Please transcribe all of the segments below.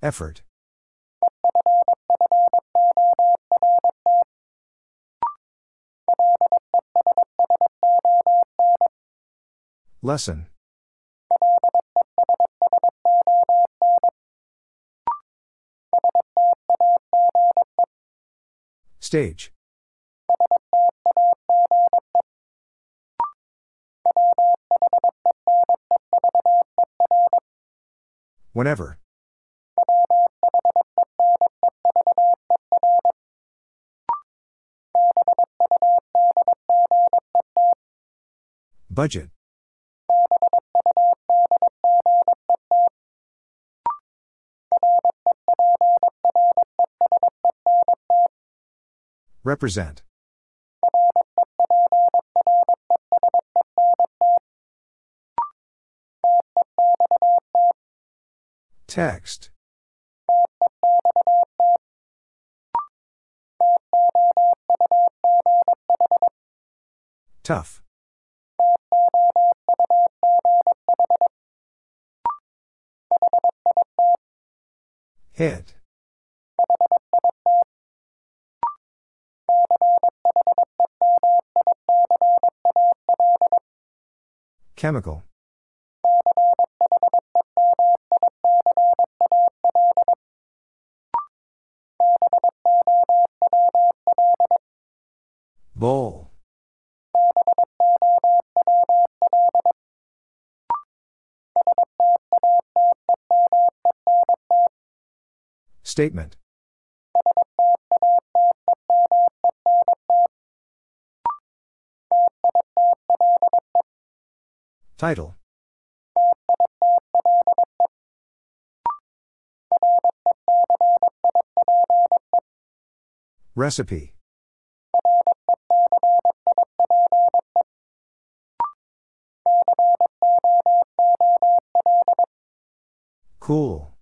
Effort. Lesson. Stage. Whenever. Budget. Represent. Text. Tough. Hit. Chemical. Bowl. Statement. Title. Recipe. Cool.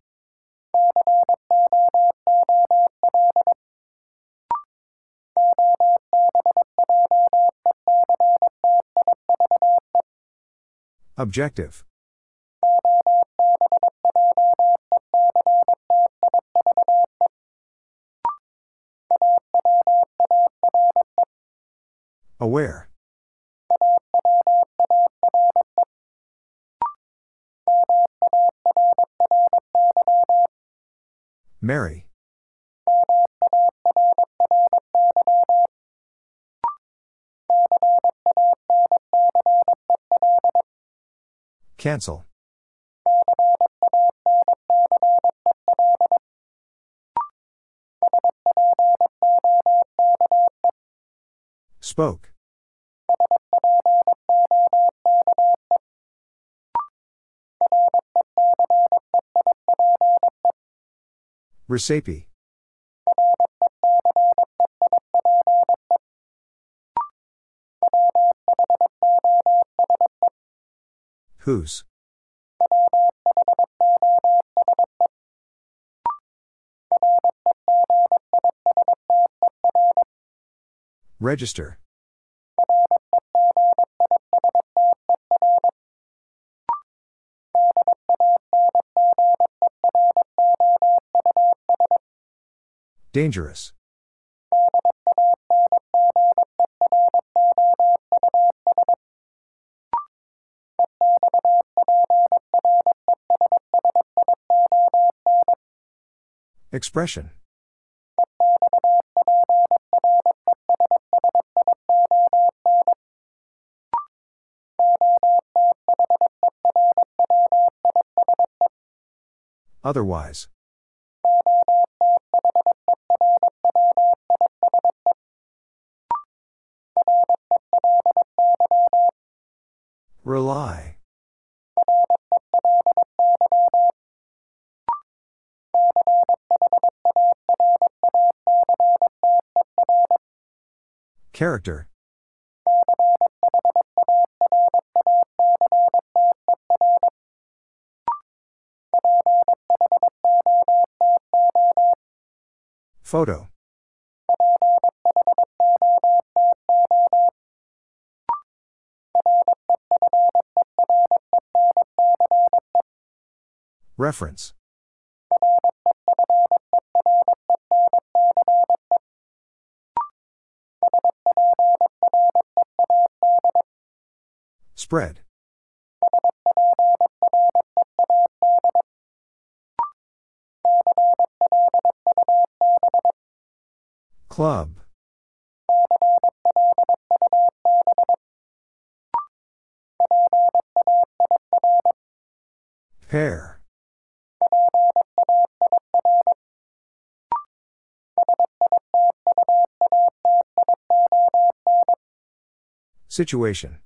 Objective. Aware. Mary. Cancel. Spoke. Recipe. Whose? Register. Dangerous. Expression. Otherwise. Rely. Character. Photo. Reference. Spread. Club. Pair. Situation.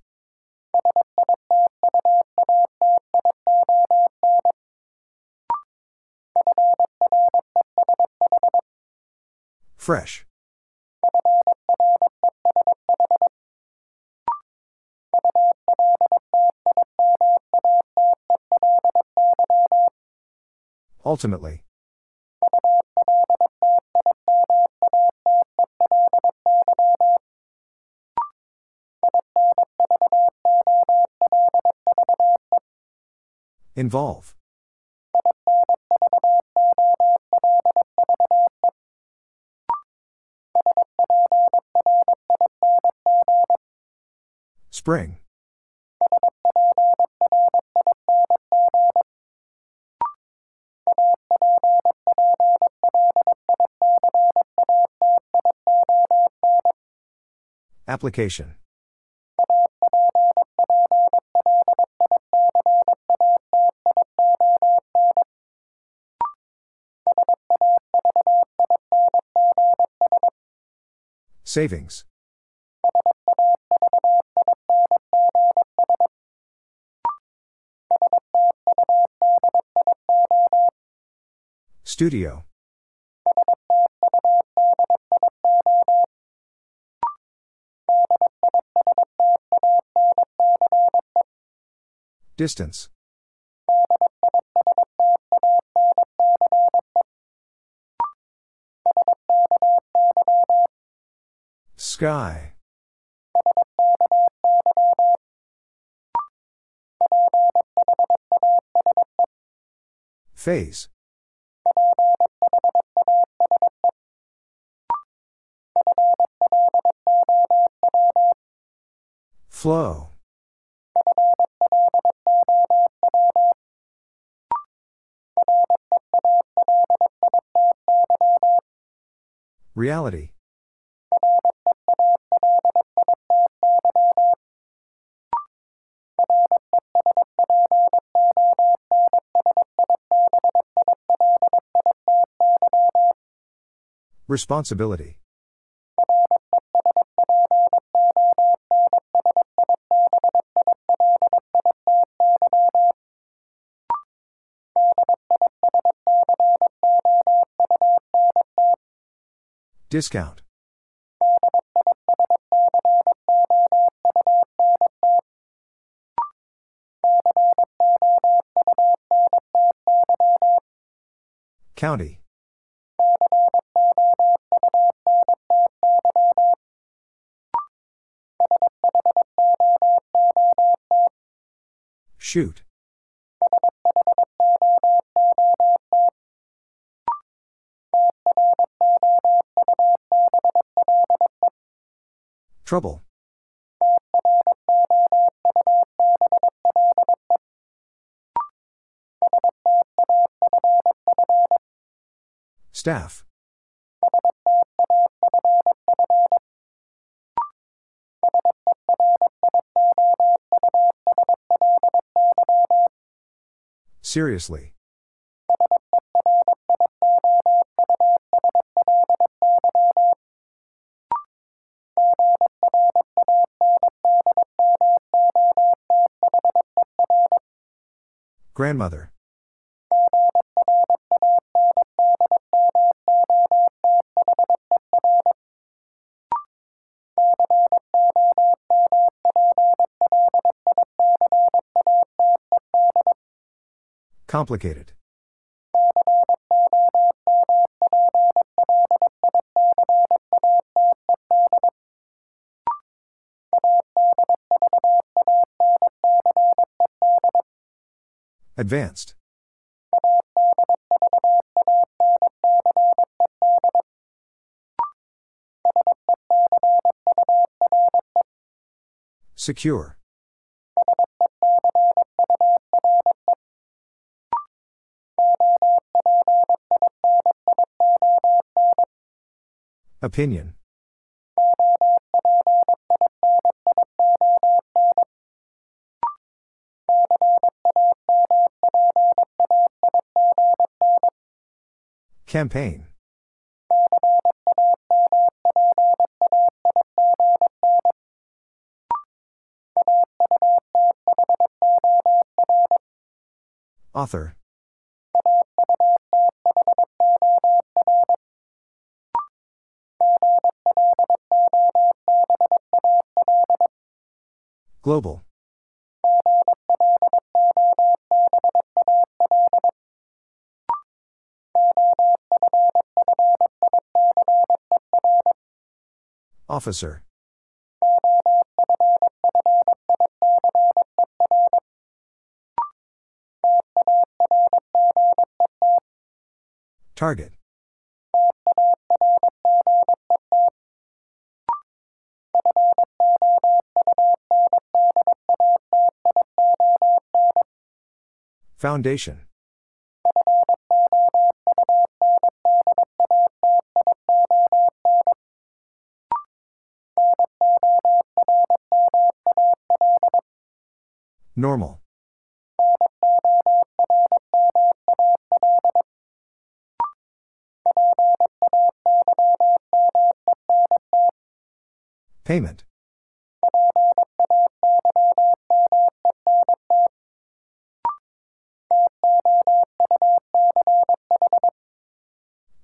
Fresh. Ultimately. Involve. Spring. Application. Savings. Studio. Distance. Sky. Phase. Flow. Reality. Responsibility. Discount. County. Shoot. Trouble. Staff. Seriously. Grandmother. Complicated. Advanced. Secure. Opinion. Campaign. Author. Global. Officer. Target. Foundation. Normal. Payment.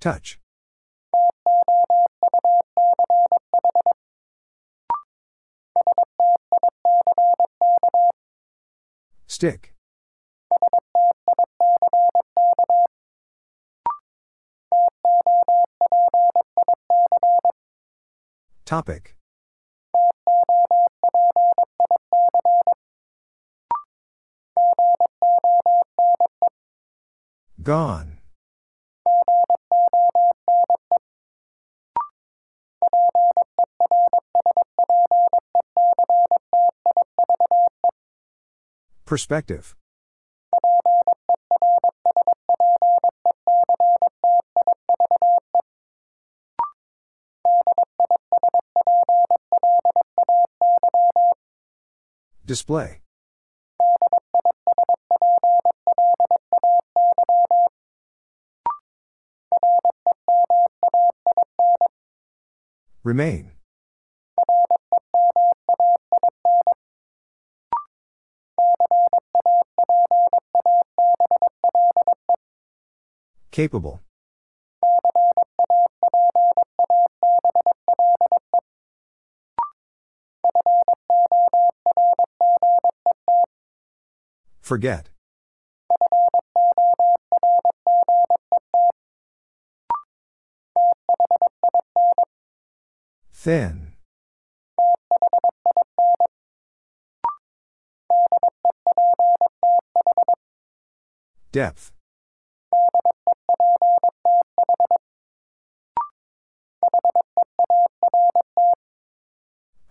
Touch. Stick. Topic. Gone. Perspective. Display. Remain. Capable. Forget. Thin. Depth.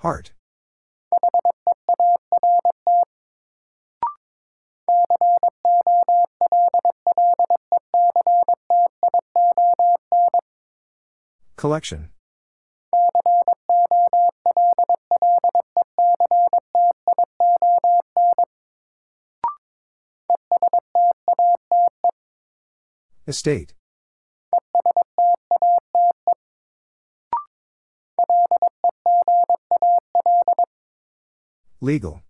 Heart. Collection. Estate. Legal.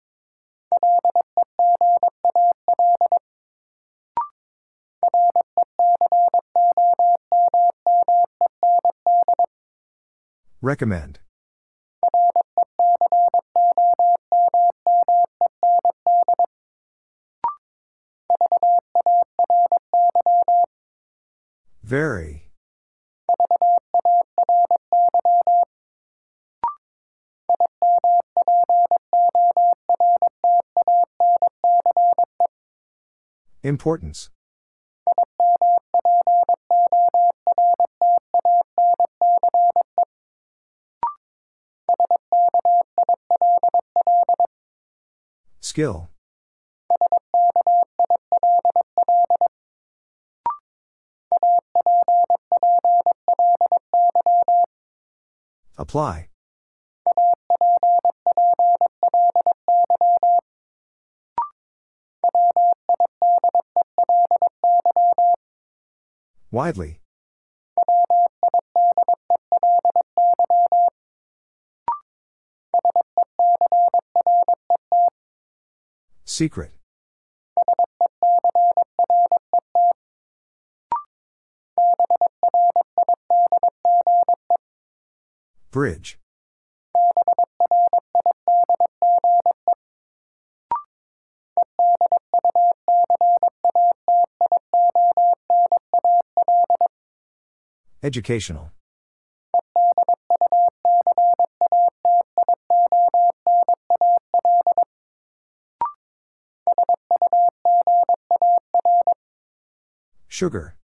Recommend. Very. Importance. Skill. Apply. Widely. Secret. Bridge. Educational. Sugar.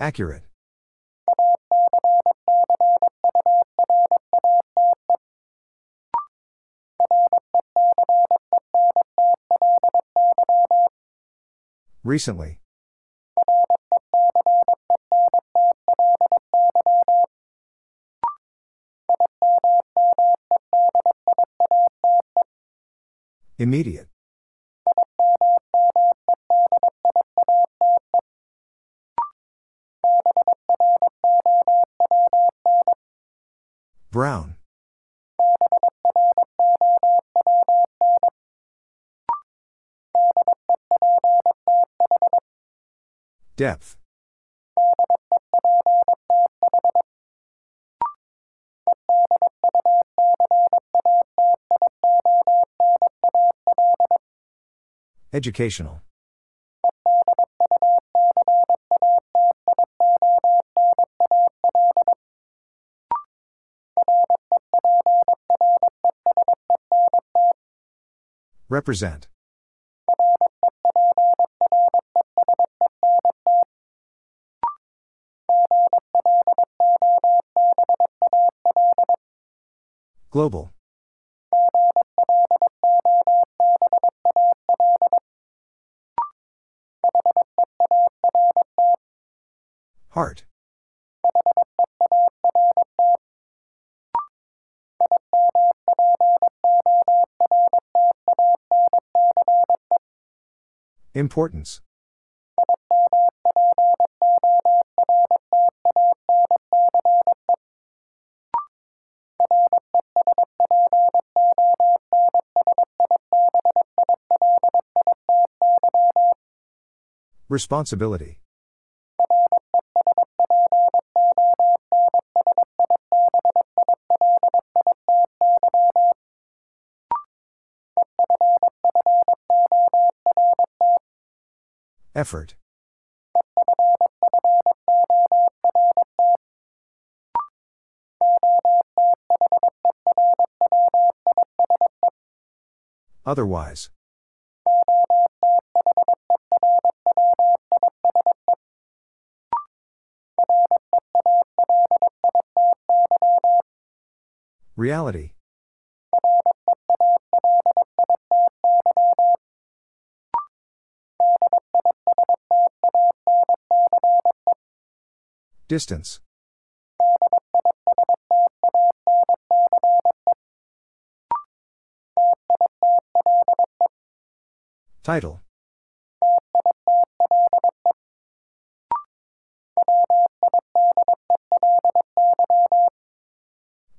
Accurate. Recently. Immediate. Brown. Depth. Educational. Represent. Global. Heart. Importance. Responsibility. Effort. Otherwise. Reality. Distance. Title.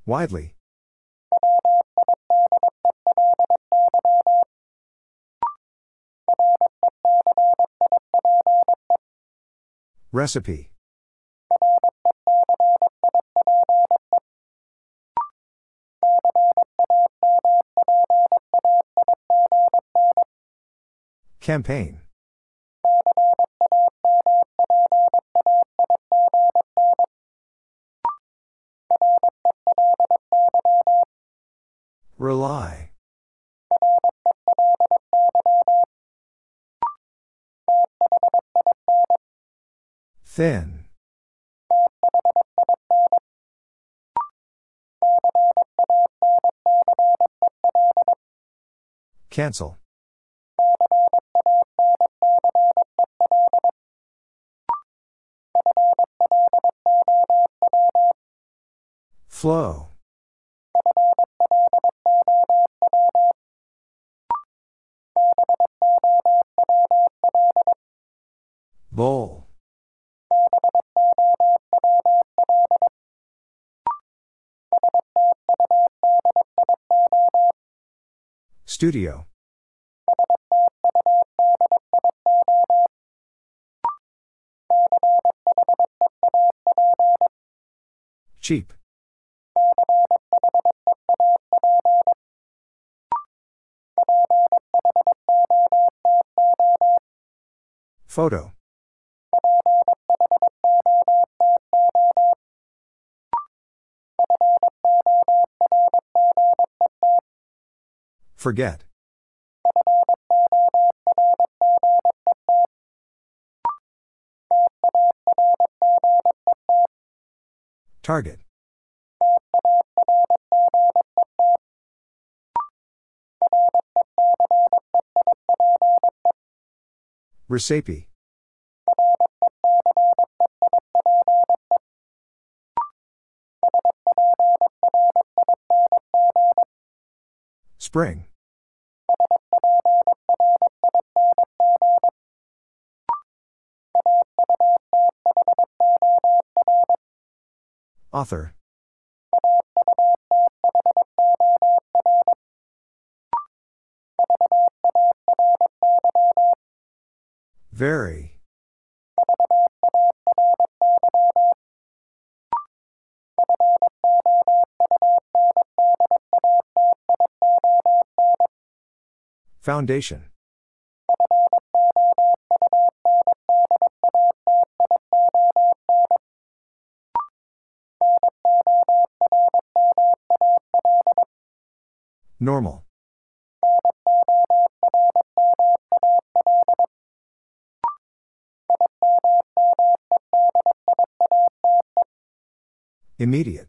Widely. Recipe. Campaign. Rely. Thin. Cancel. Flow. Bowl. Studio. Cheap. Photo. Forget. Target. Recipe. Spring. Author. Very. Foundation. Normal. Immediate.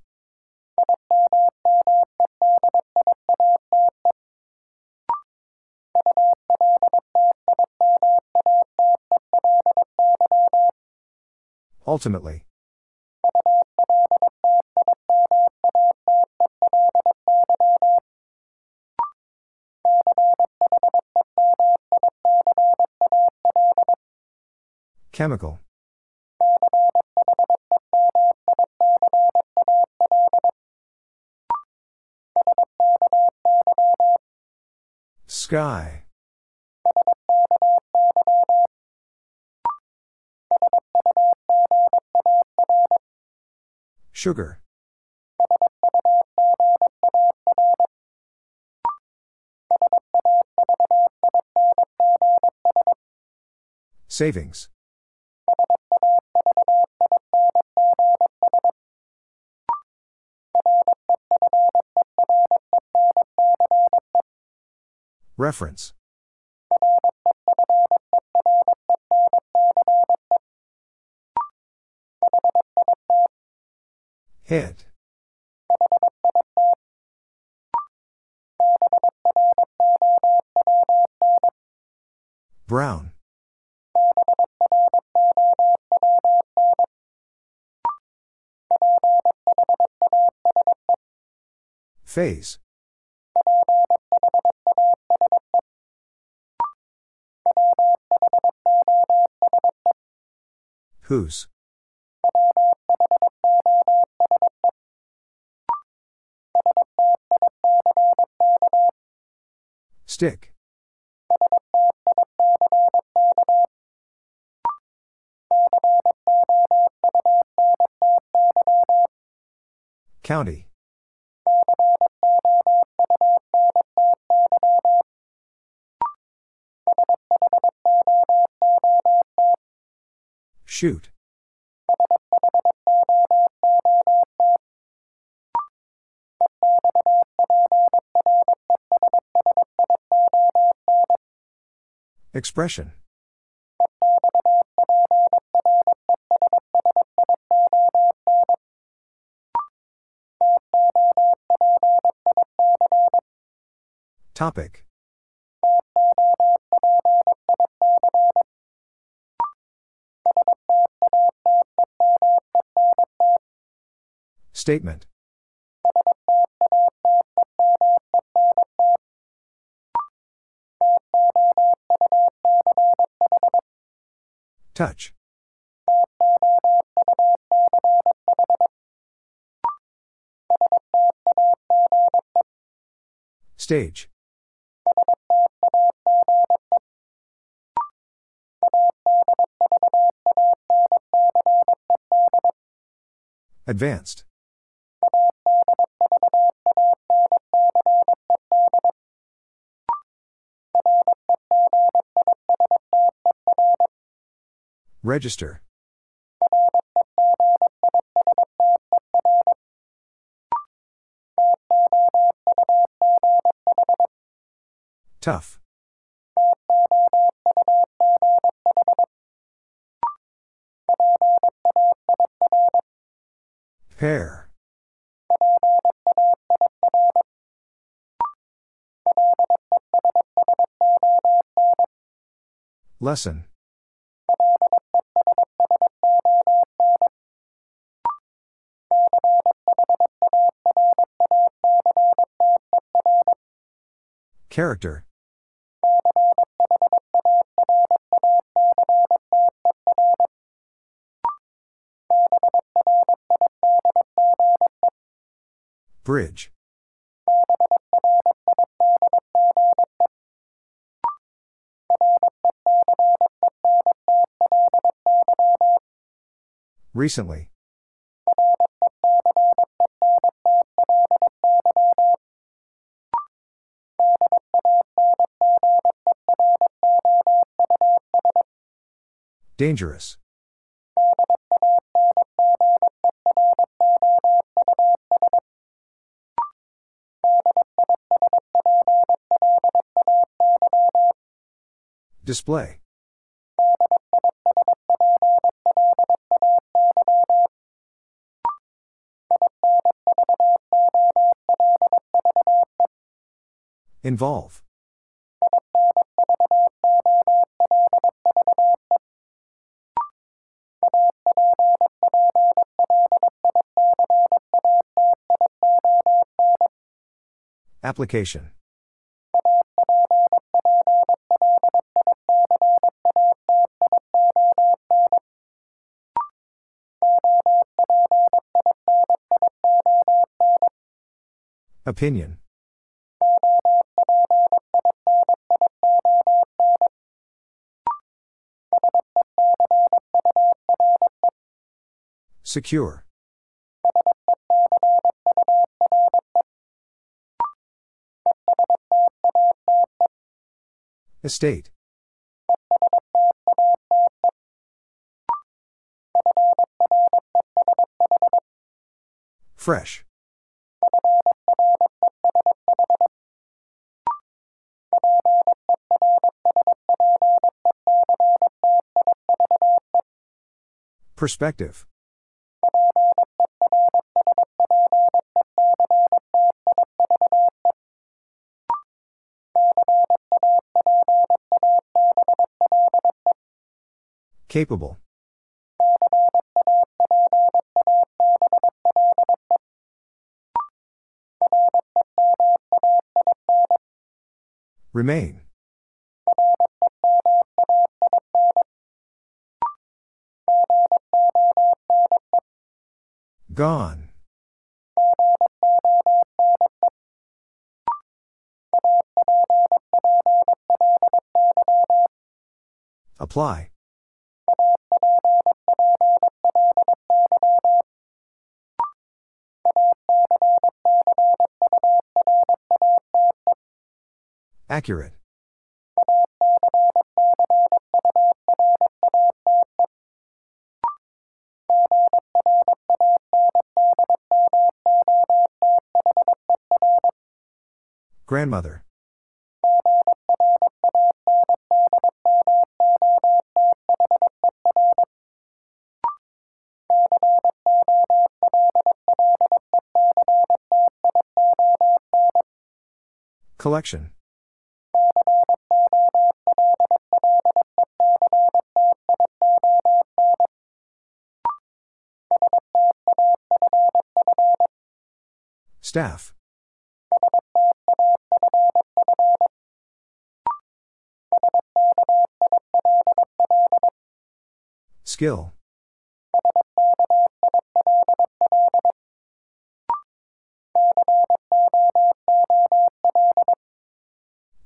Ultimately. Chemical. Sky. Sugar. Savings. Reference. Hit. Brown. Phase. Whose? Stick. County. Shoot. Expression. Topic Statement. Touch. Stage. Advanced. Register. Tough. Pair. Lesson. Character. Bridge. Recently. Dangerous. Display. Involve. Application. Opinion. Secure. Estate. Fresh. Perspective. Capable. Remain. Gone. Apply. Accurate. Grandmother. Collection. Staff. Skill.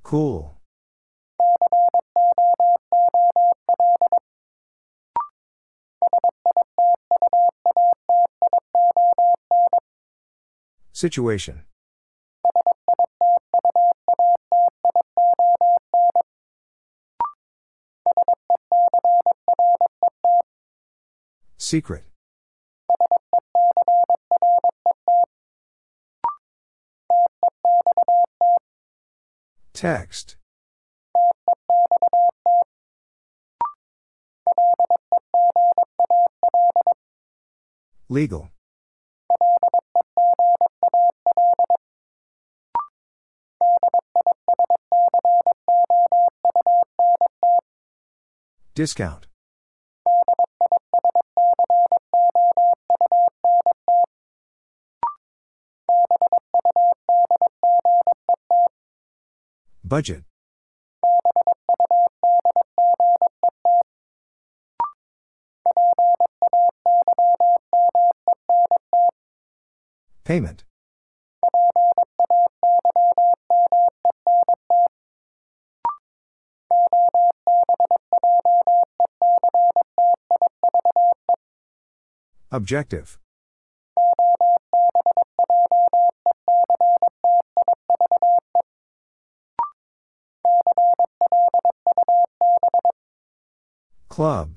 Cool. Situation. Secret. Text. Legal. Discount. Budget. Payment. Objective. Club.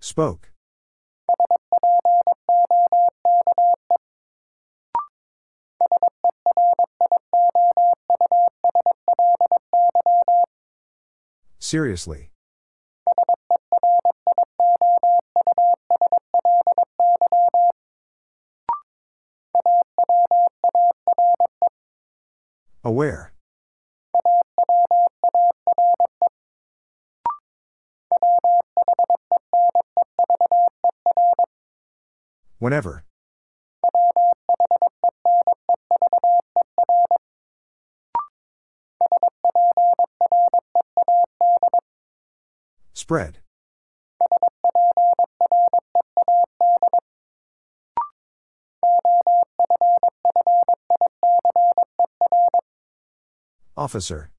Spoke. Seriously. Aware. Whenever. Spread. Officer.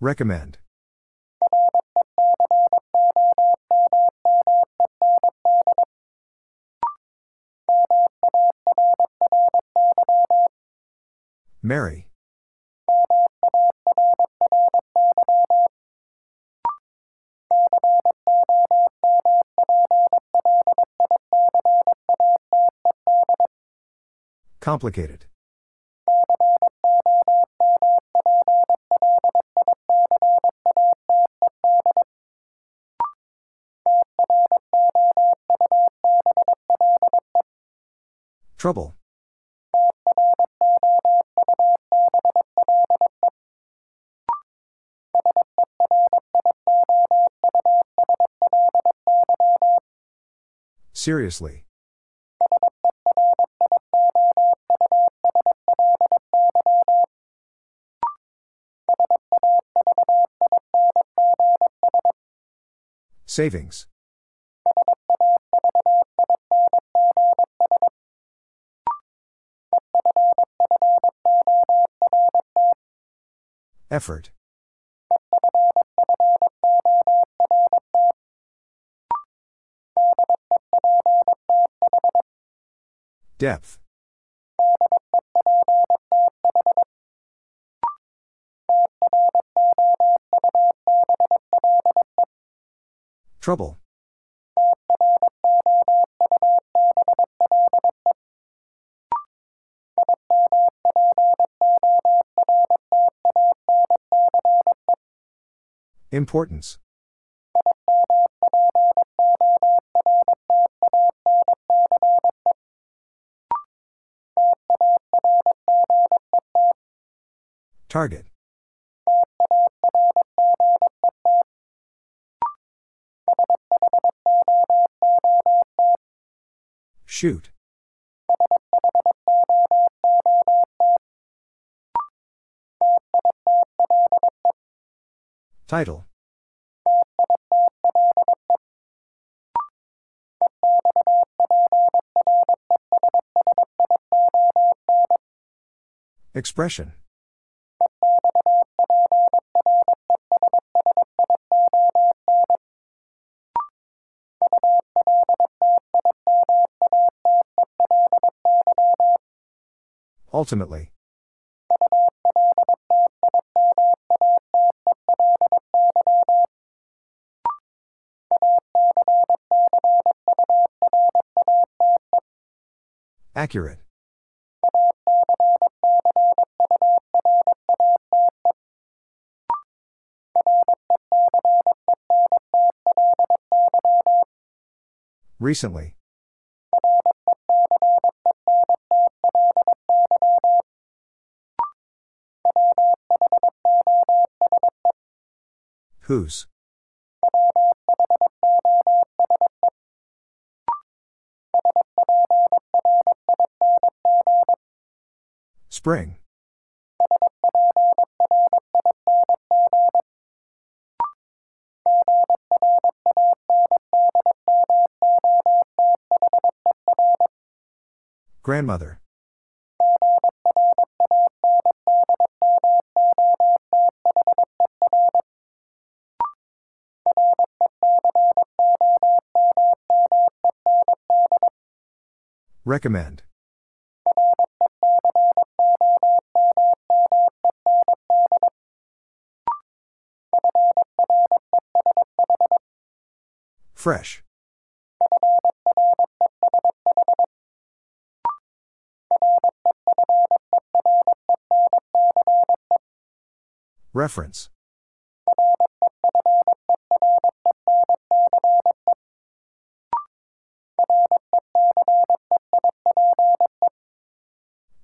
Recommend. Mary. Complicated. Trouble. Seriously. Savings. Effort. Depth. Trouble. Importance. Target. Shoot. Title. Expression. Ultimately. Accurate. Recently. Whose? Spring. Grandmother. Recommend. Fresh. Reference.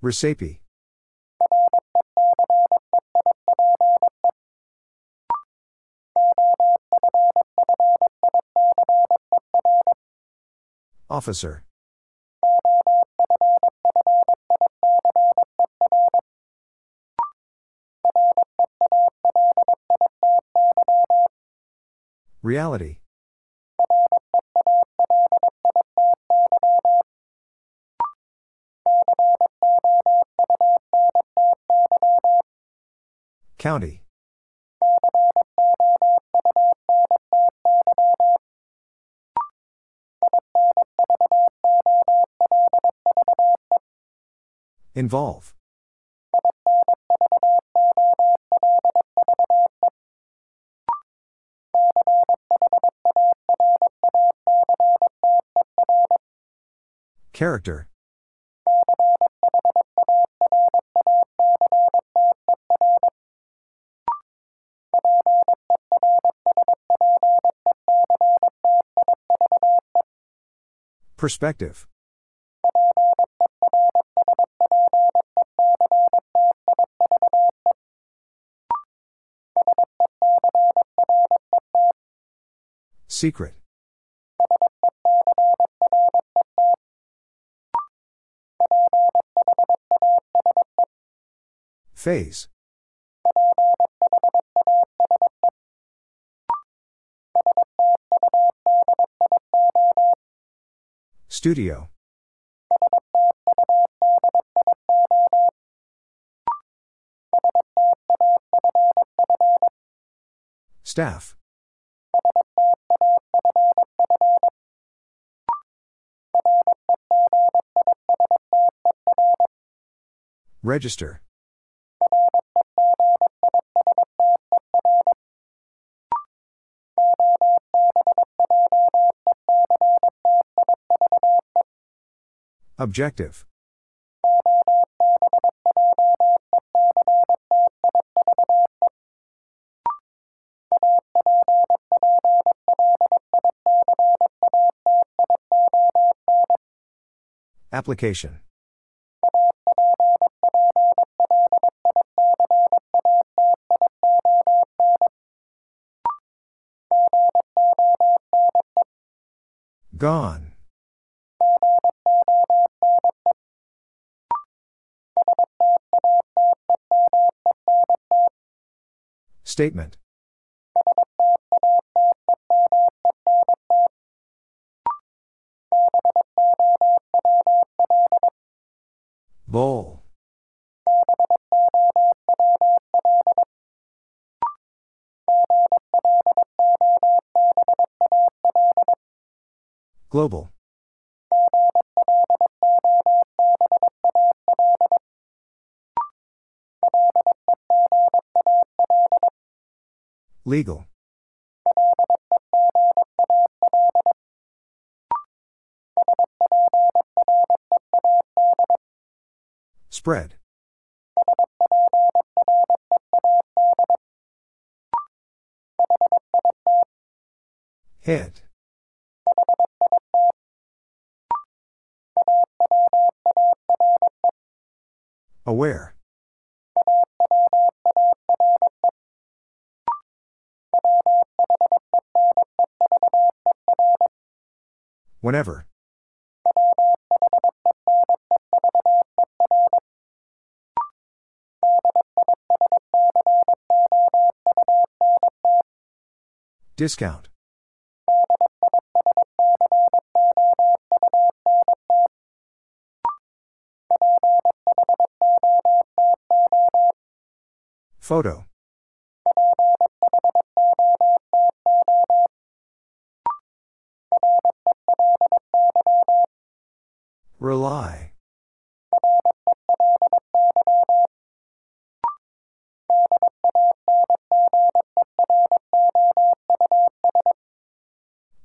Recipe. Officer. Reality. County. Involve. Character. Perspective. Secret. Phase. Studio. Staff. Register. Objective. Application. Gone. Statement. Bowl. Global. Legal. Spread. Hit. Aware. Whenever. Discount. Photo. Rely.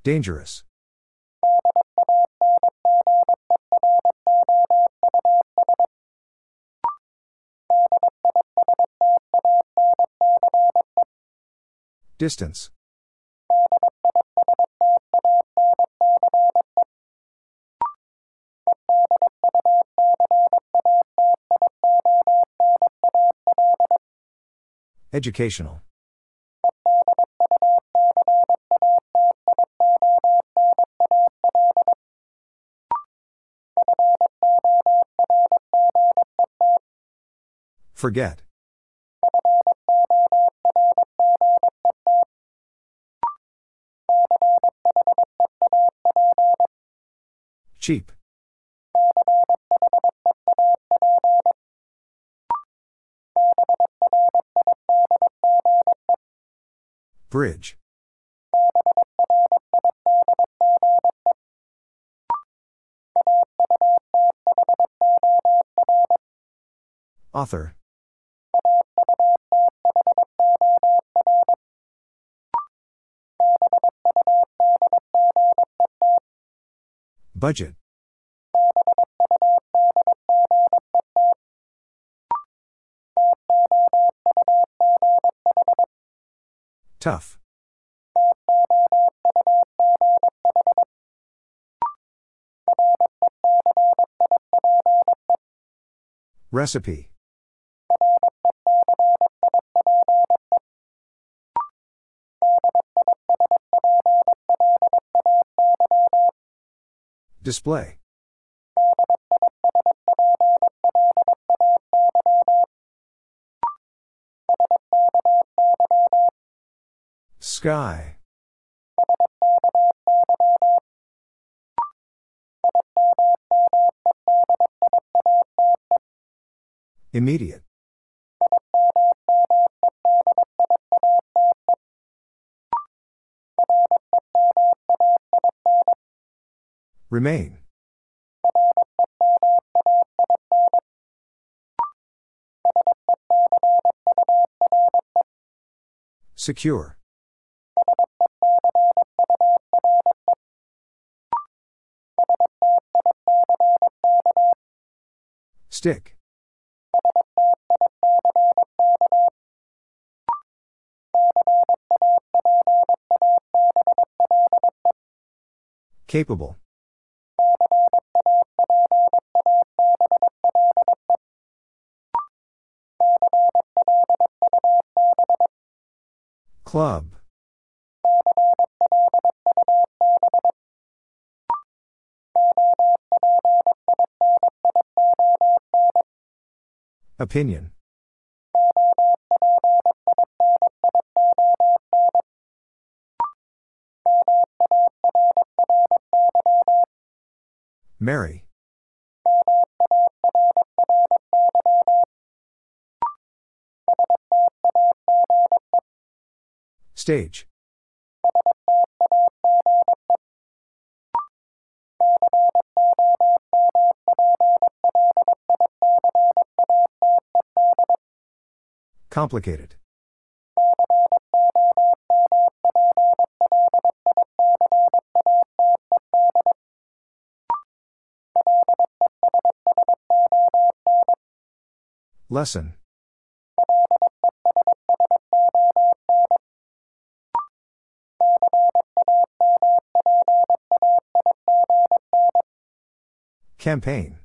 Dangerous. Distance. Educational. Forget. Cheap. Bridge. Author. Budget. Tough. Recipe. Display. Sky. Immediate. Remain. Secure. Stick. Capable. Club. Opinion. Mary. Stage. Complicated. Lesson. Campaign.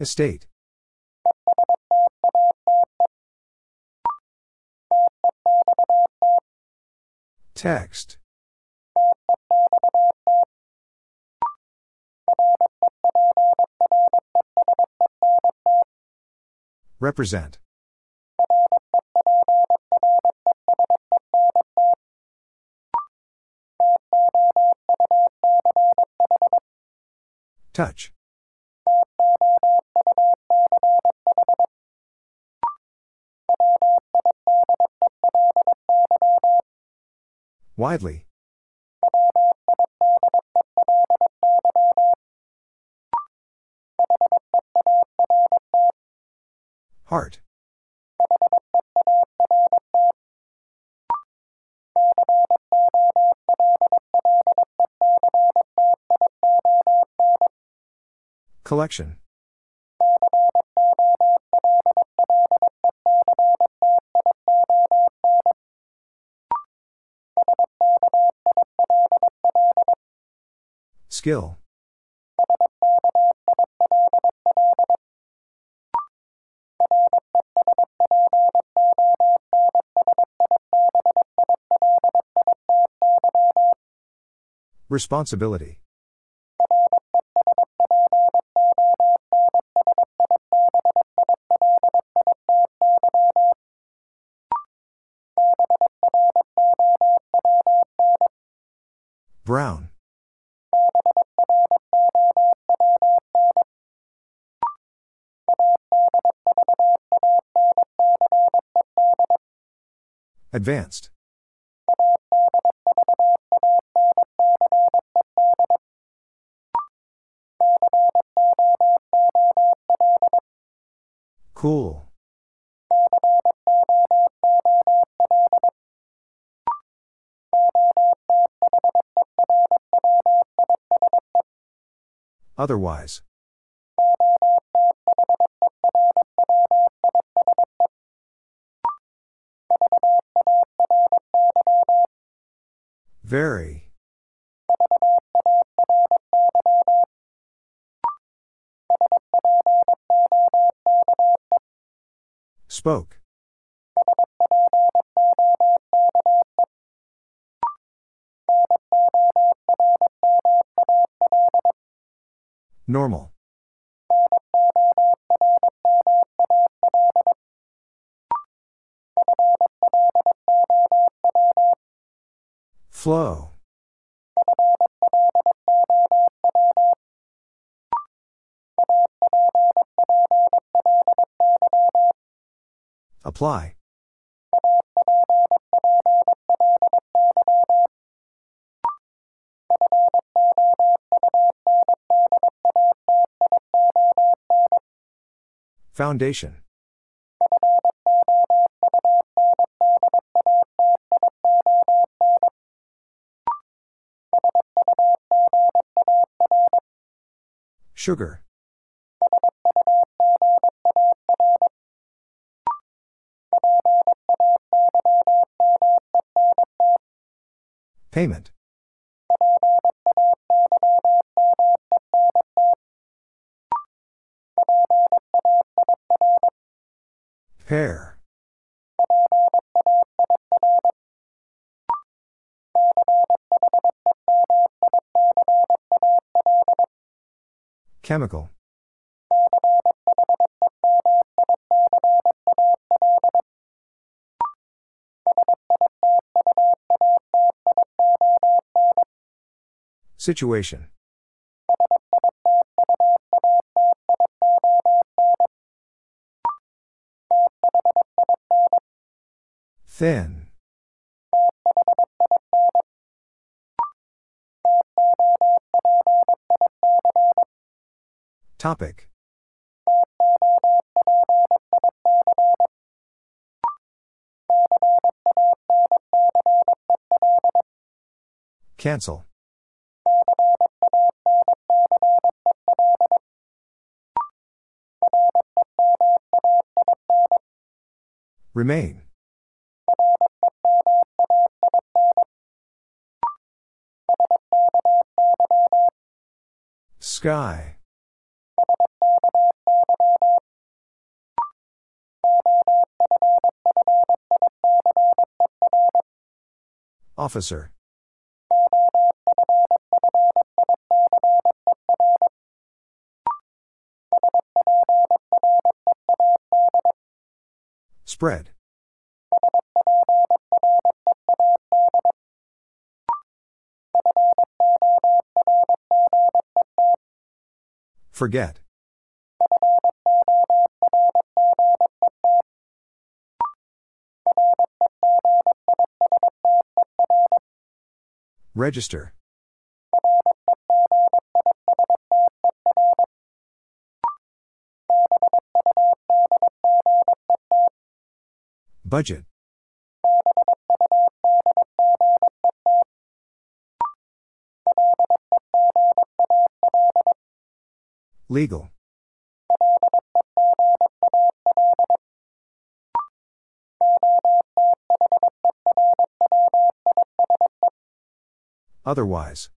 Estate. Text. Represent. Touch. Widely. Heart. Collection. Skill. Responsibility. Advanced. Cool. Otherwise. Very. Spoke. Normal. Flow. Apply. Foundation. Sugar. Payment. Pair. Chemical. Situation. Thin. Topic. Cancel. Remain. Sky. Officer. Spread. Forget. Register. Budget. Legal. Otherwise.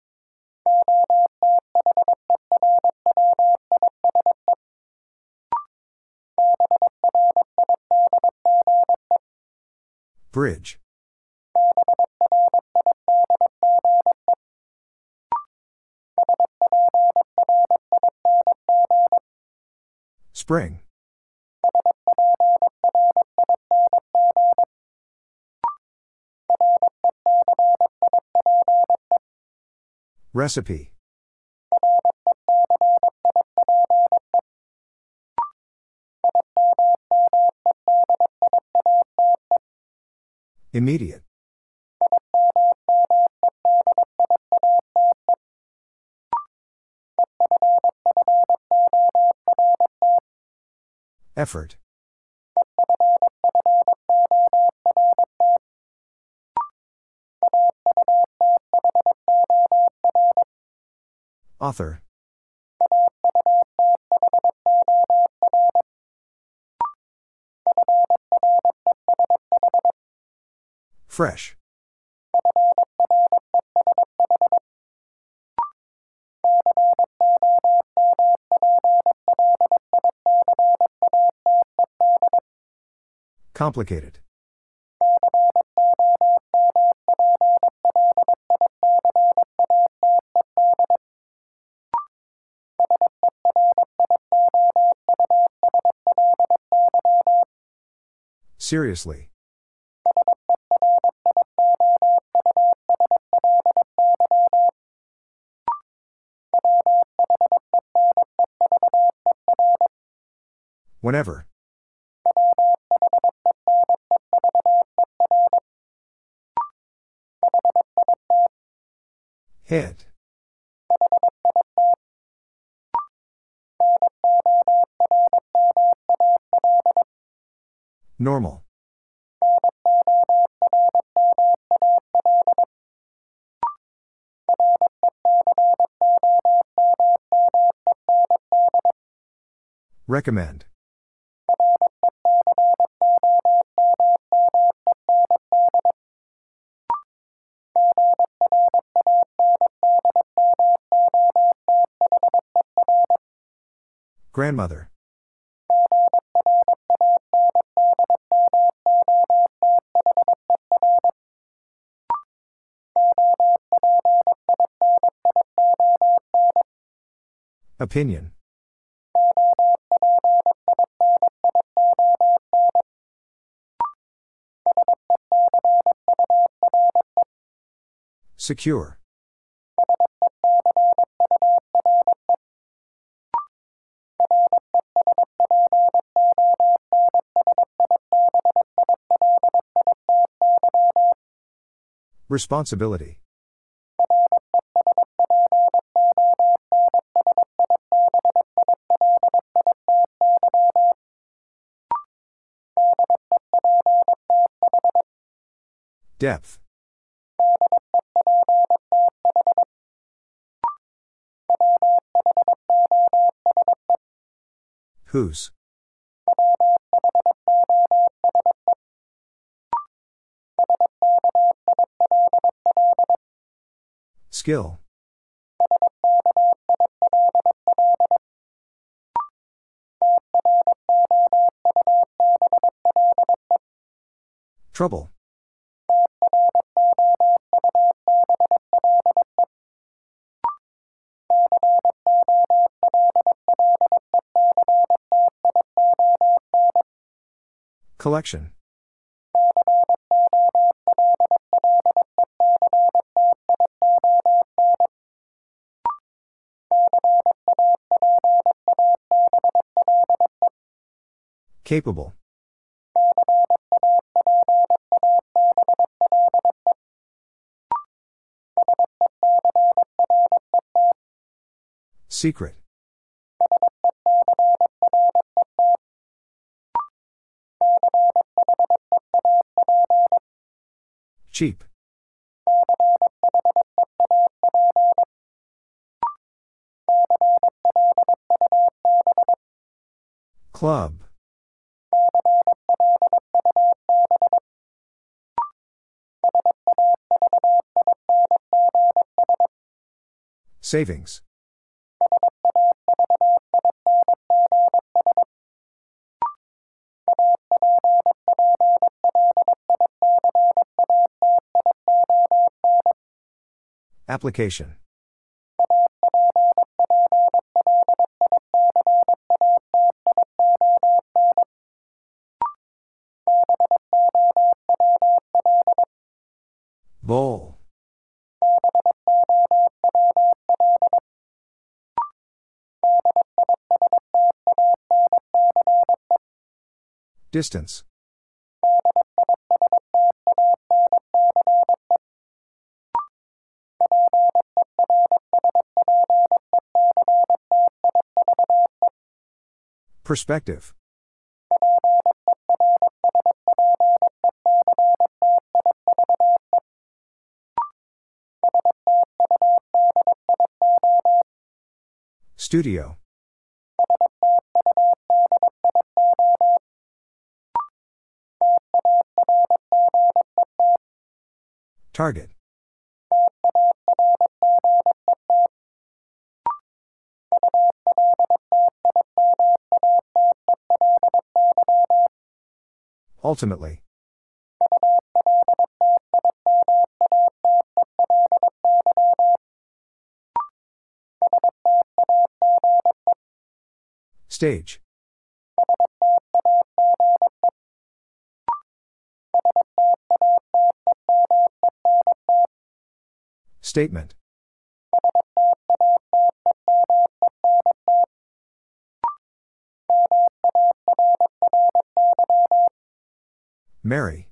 Bridge. Spring. Recipe. Immediate. Effort. Author. Fresh. Complicated. Seriously. Whenever. Hit. Normal. Recommend. Grandmother. Opinion. Secure. Responsibility. Depth. Whose? Skill. Trouble. Collection. Capable. Secret. Cheap. Club. Savings. Application. Bowl. Distance. Perspective. Studio. Target. Ultimately. Stage. Statement. Mary.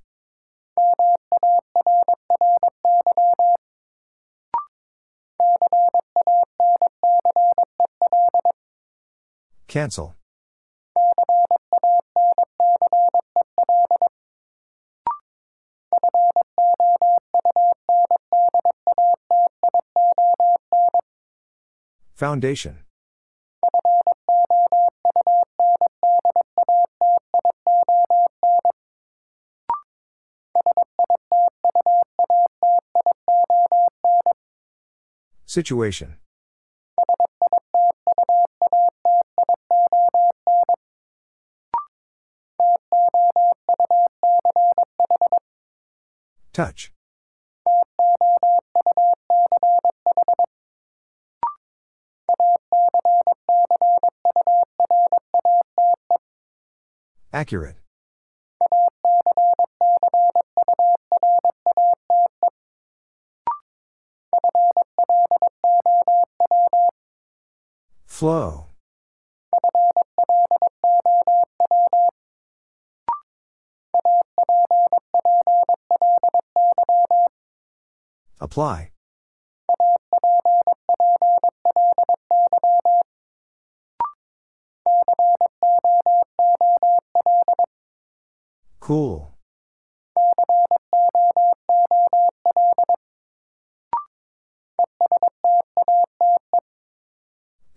Cancel. Foundation. Situation. Touch. Accurate. Flow. Apply. Cool.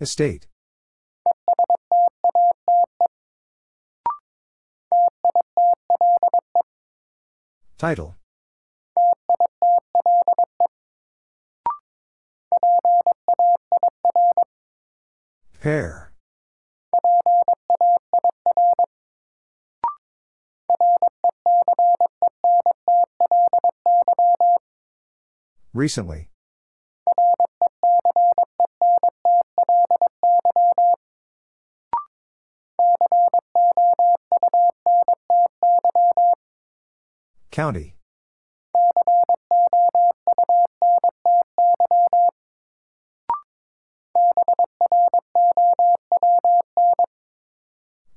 Estate. Title. Pair. Recently. County.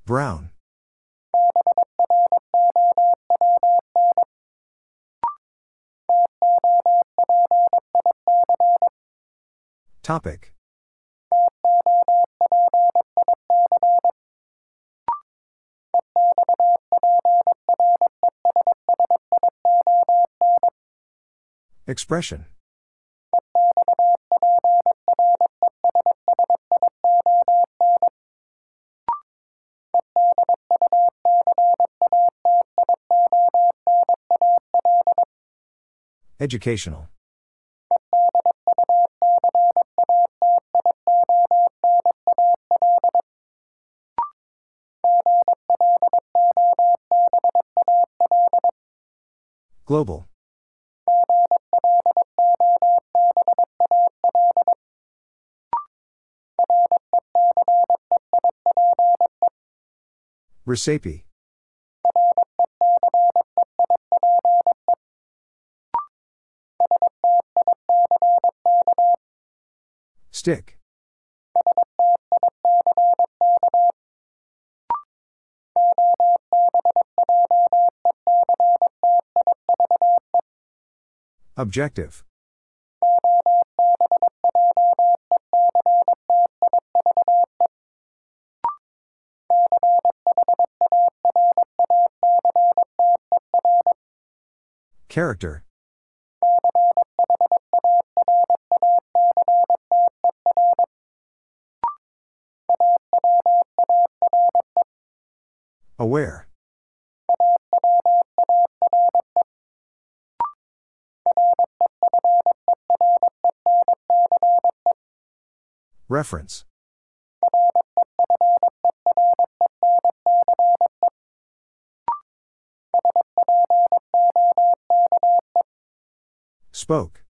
Brown. Topic. Expression. Educational. Global. Recipe. Stick. Objective. Character. Aware. Reference. Spoke.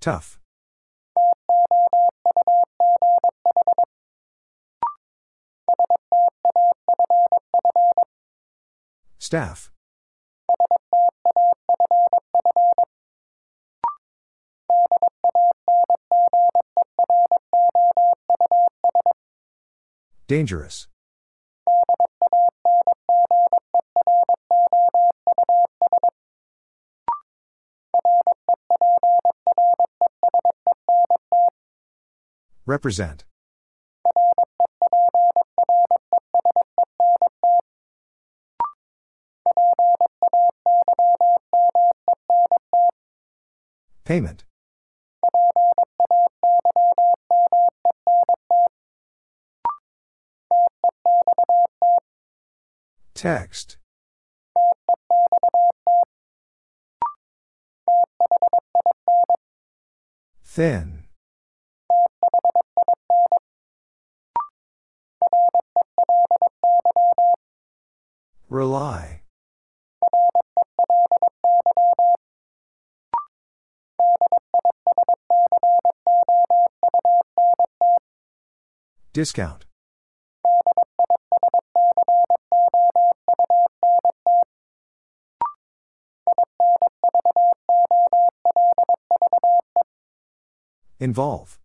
Tough. Staff. Dangerous. Represent. Payment. Text. Thin. Rely. Discount. Involve.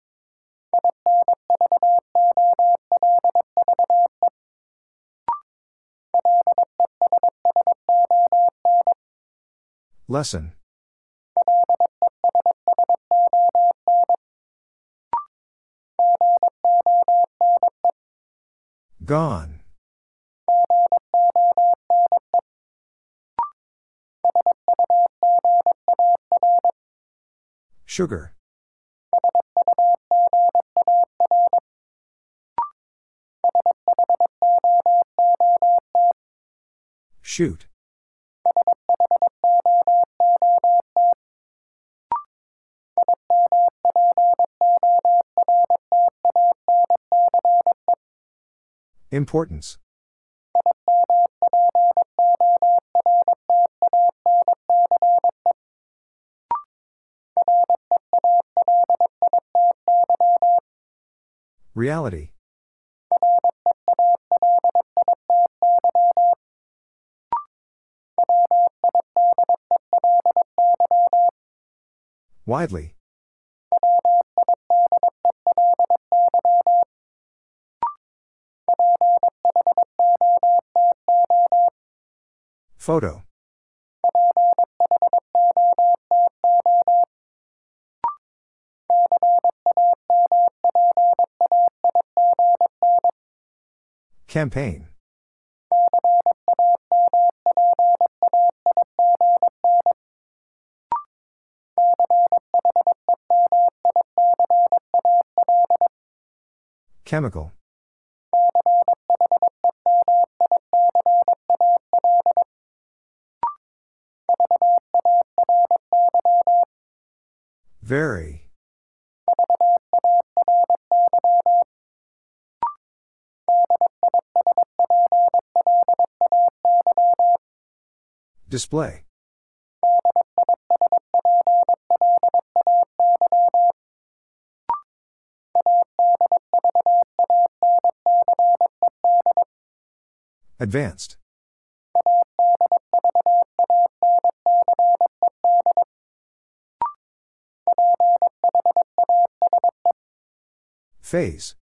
Lesson. Gone. Sugar. Shoot. Importance. Reality. Widely. Photo. Campaign. Chemical. Very. Display. Advanced. Phase.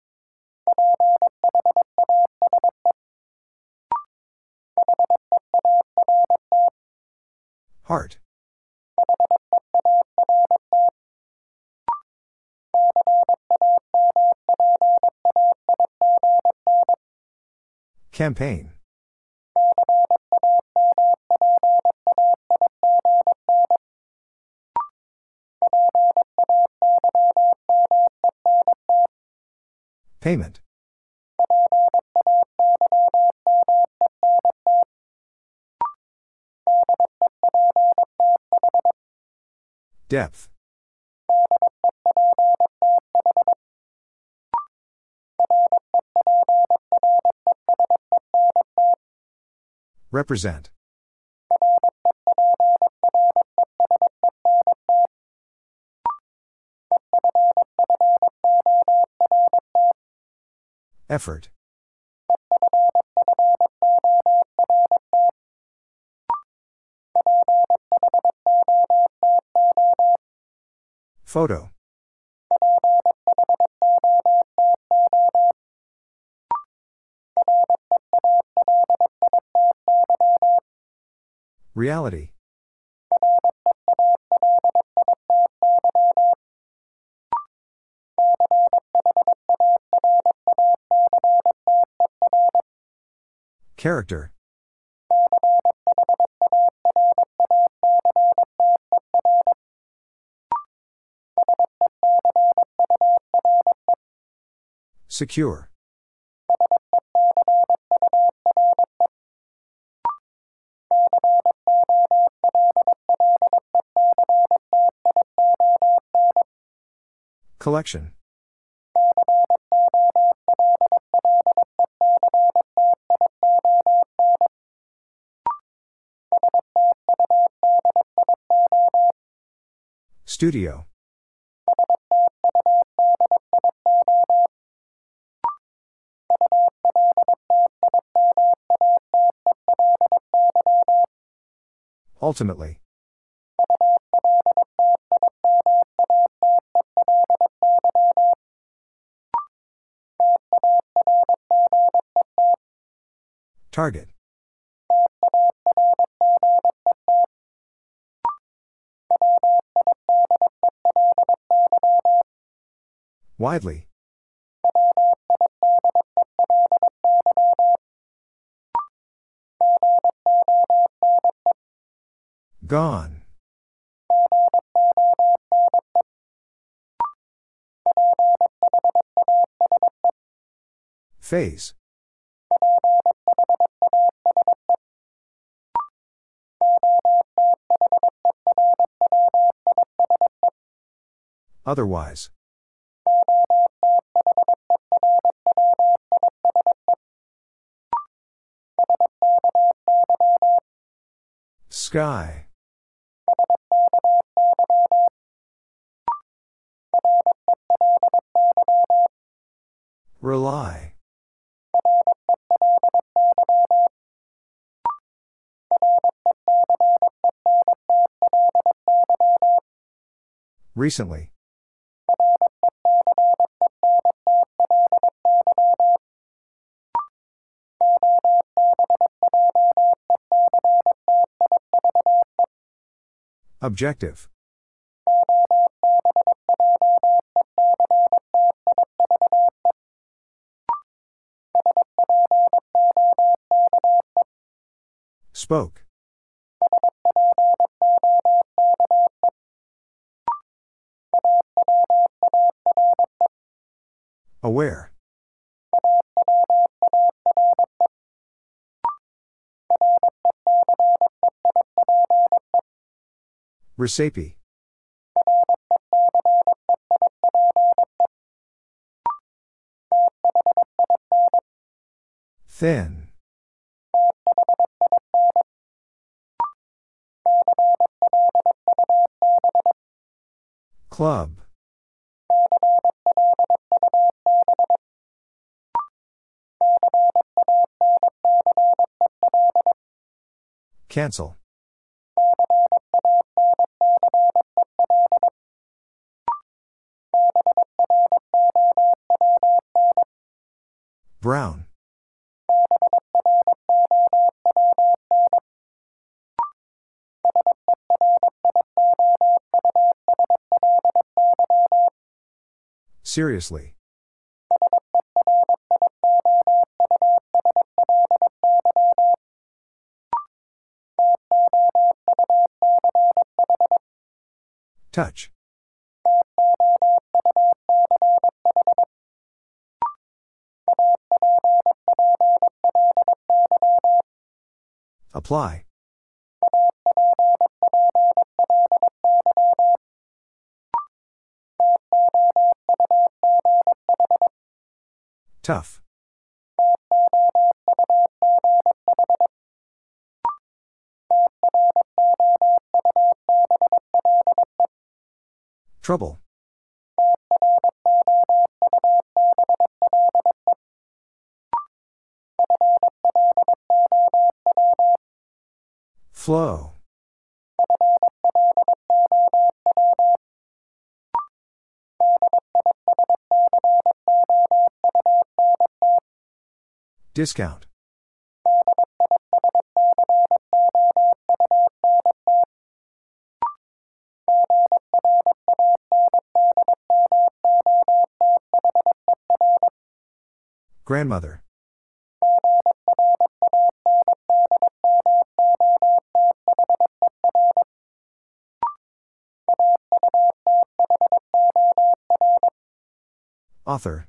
Heart. Campaign. Payment. Depth. Represent. Effort. Photo. Reality. Character. Secure. Collection. Studio. Ultimately. Target. Widely. Gone. Phase. Otherwise. Sky. Rely. Recently. Objective. Spoke. Aware. Recipe. Thin. Club. Cancel. Brown. Seriously. Touch. Apply. Tough. Trouble. Flow. Discount. Grandmother. Author.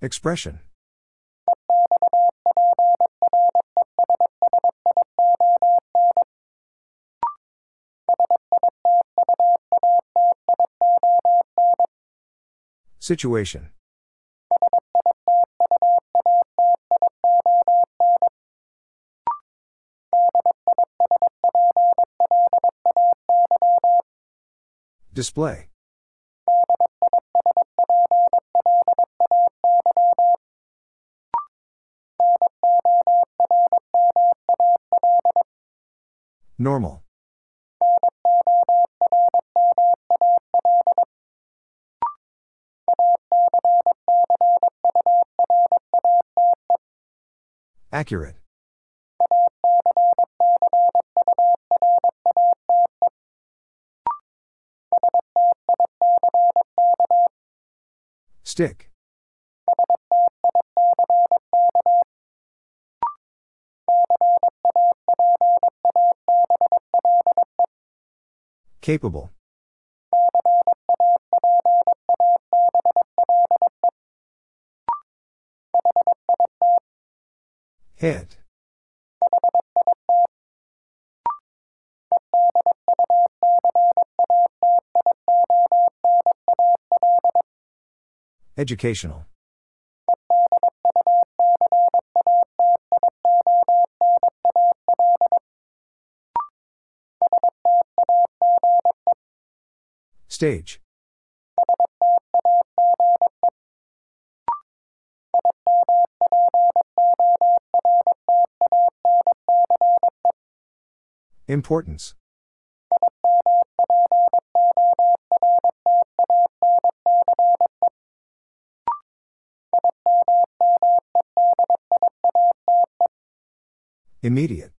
Expression. Situation. Display. Normal. Accurate. Stick. Capable. Hit. Educational. Stage. Importance. Immediate.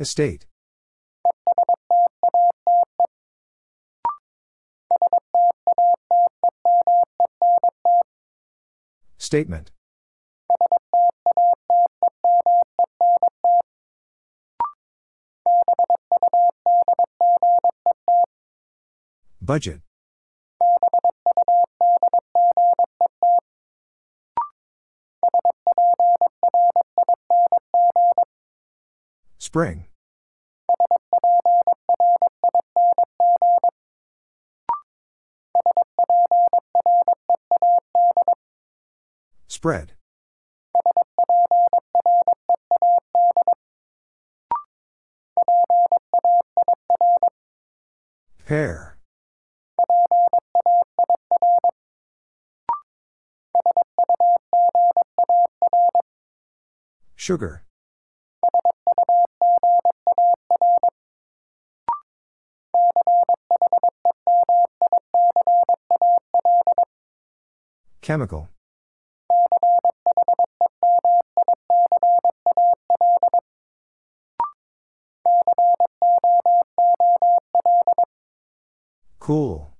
Estate. Statement. Budget. Spring. Spread. Pair. Sugar. Chemical. Cool.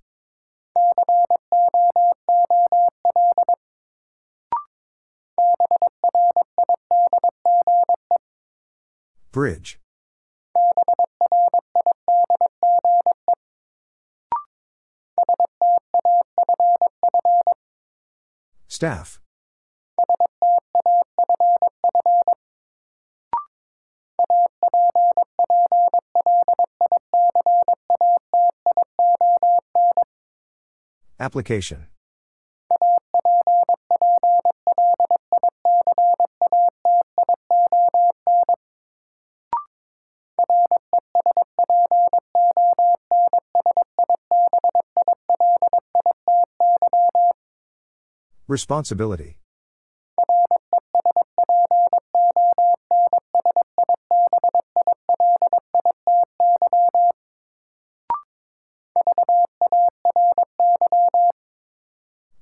Bridge. Staff. Application. Responsibility.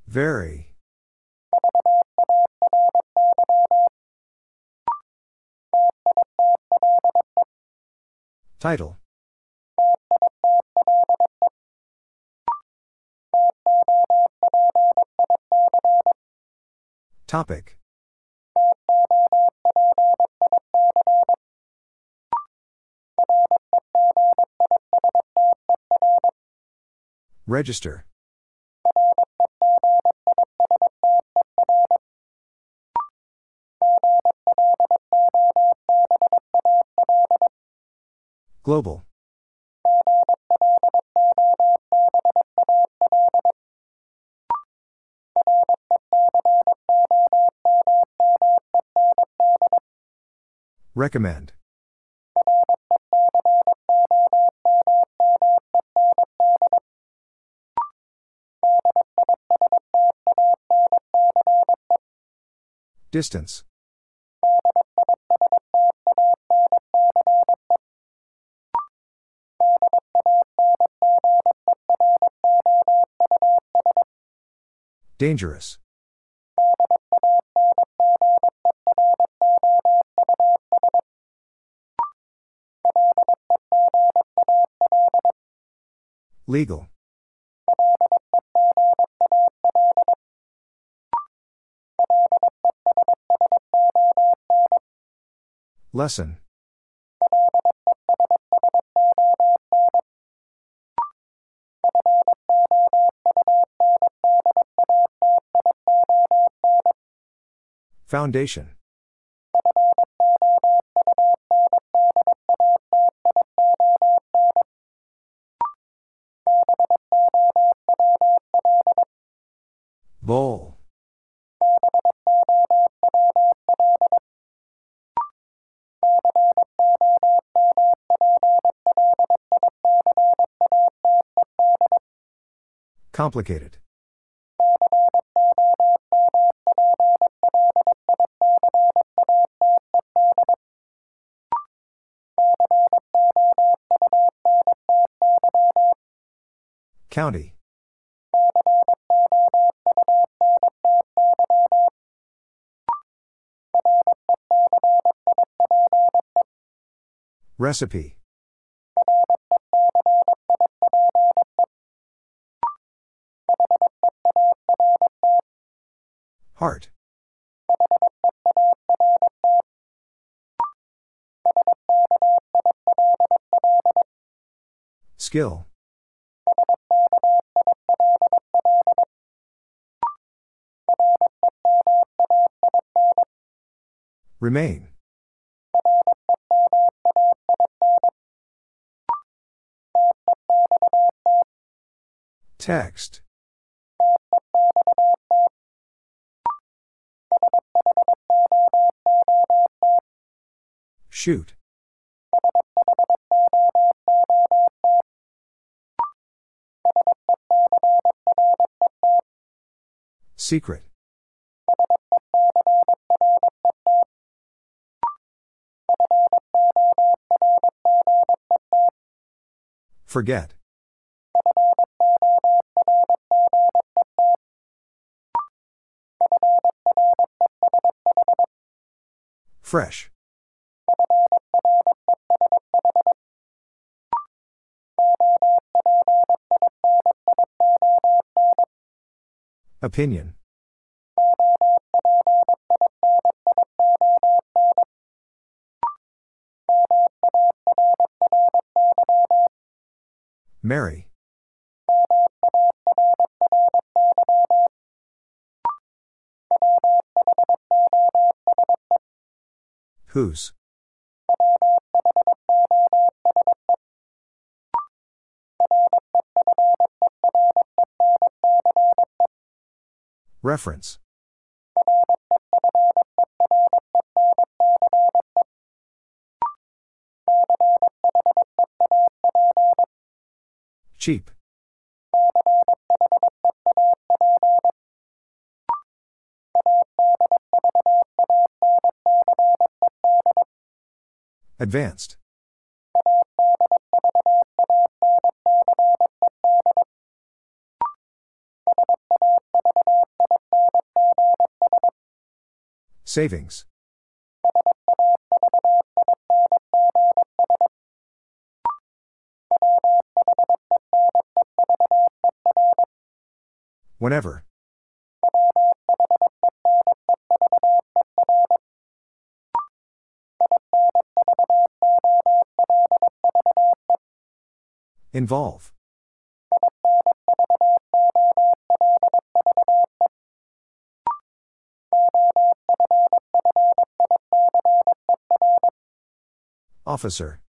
Very. Title. Topic. Register. Global. Recommend. Distance. Dangerous. Legal. Lesson. Foundation. Bowl. Complicated. County. Recipe. Heart. Skill. Remain. Text. Shoot. Secret. Forget. Fresh. Opinion. Mary. Whose? Reference. Cheap. Advanced. Savings. Whenever. Involve. Officer.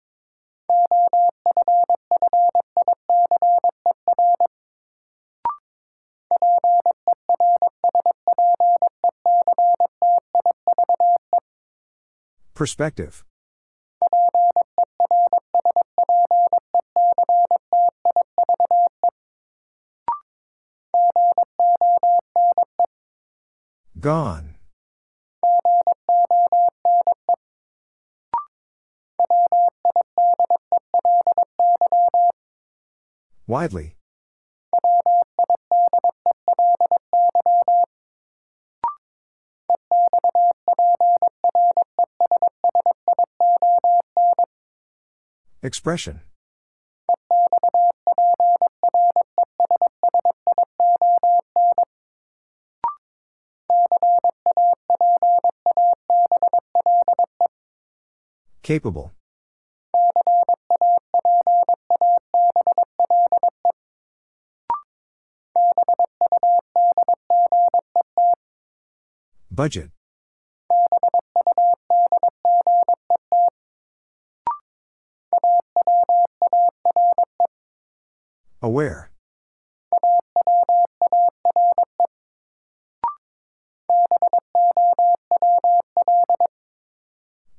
Perspective. Gone. Widely. Expression. Capable. Budget. Aware.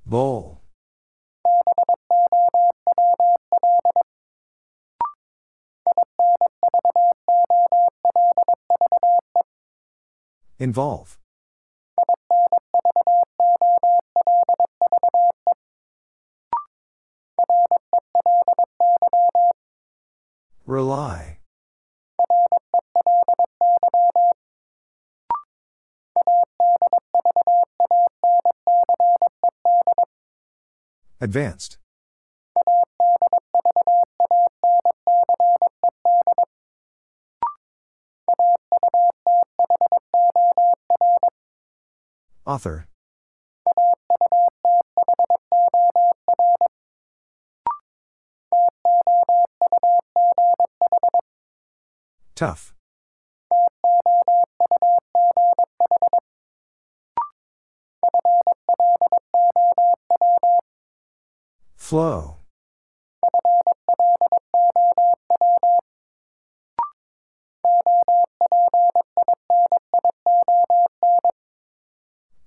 Bowl. Involve. Rely. Advanced. Author. Tough. Flow.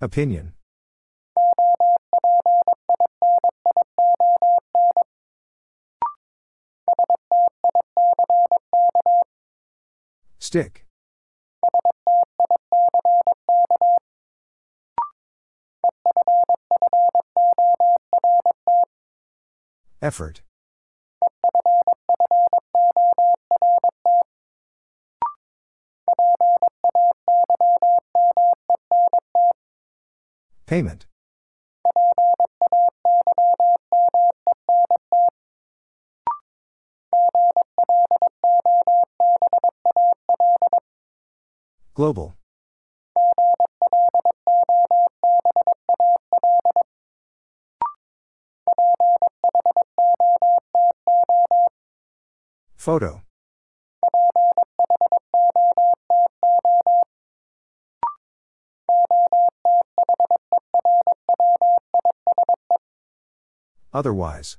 Opinion. Stick. Effort. Payment. Global. Photo. Otherwise.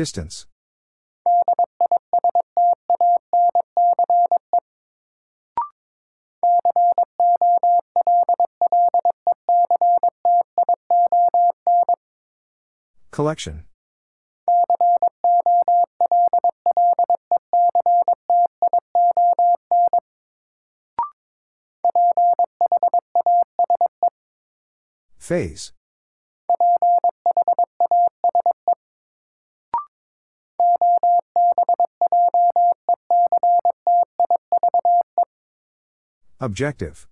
Distance. Collection. Phase. Objective.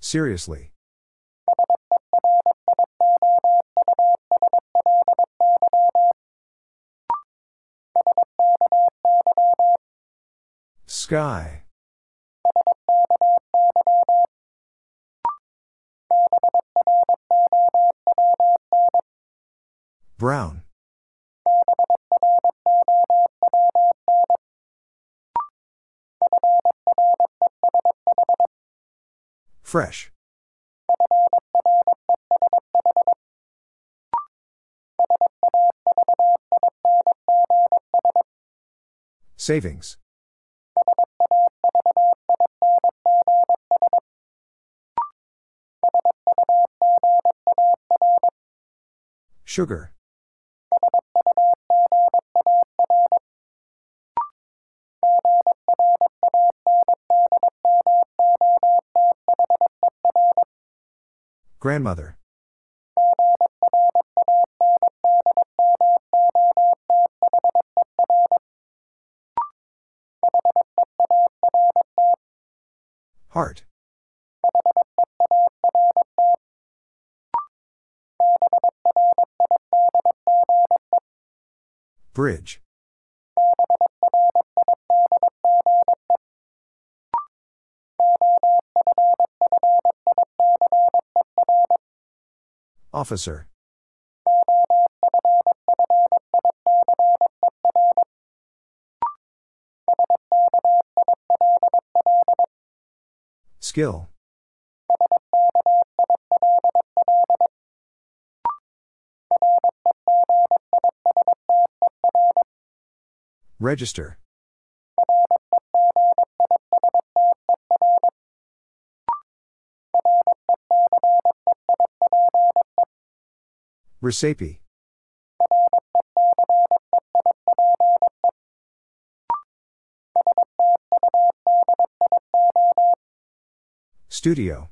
Seriously. Sky. Brown. Fresh. Savings. Sugar. Grandmother. Heart. Bridge. Officer. Skill. Register. Recipe. Studio.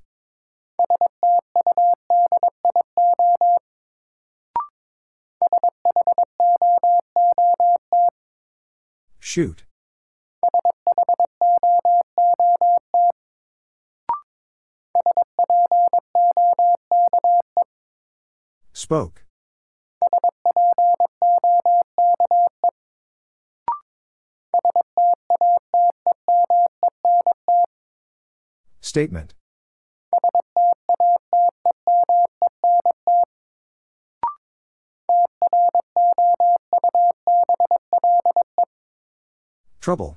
Shoot. Spoke. Statement. Trouble.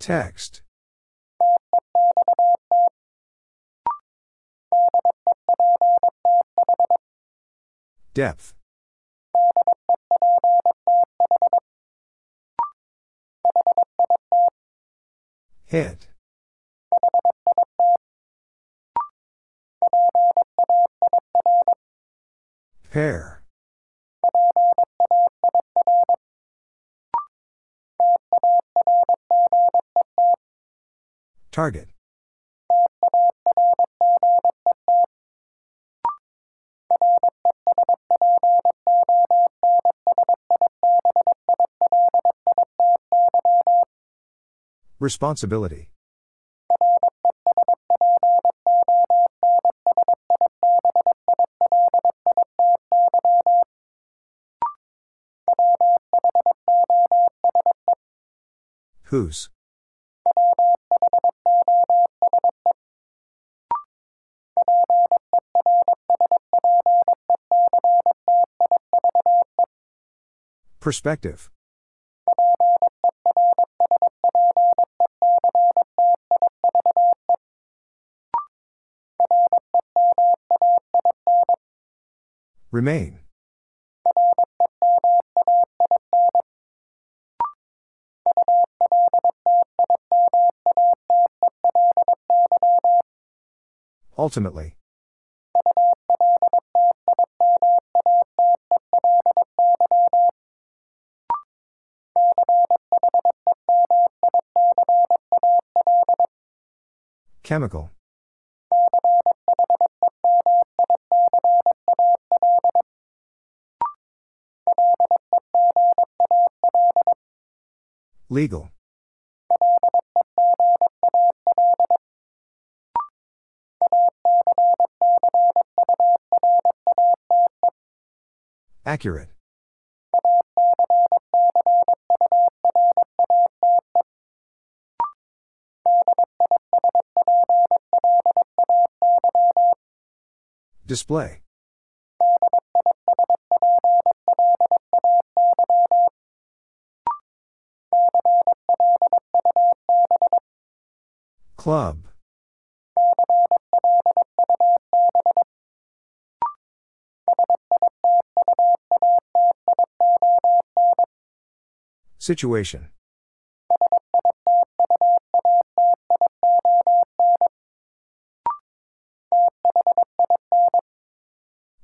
Text. Depth. Hit. Pair. Target. Responsibility. Whose? Perspective. Remain. Ultimately. Chemical. Legal. Accurate. Display. Club. Situation.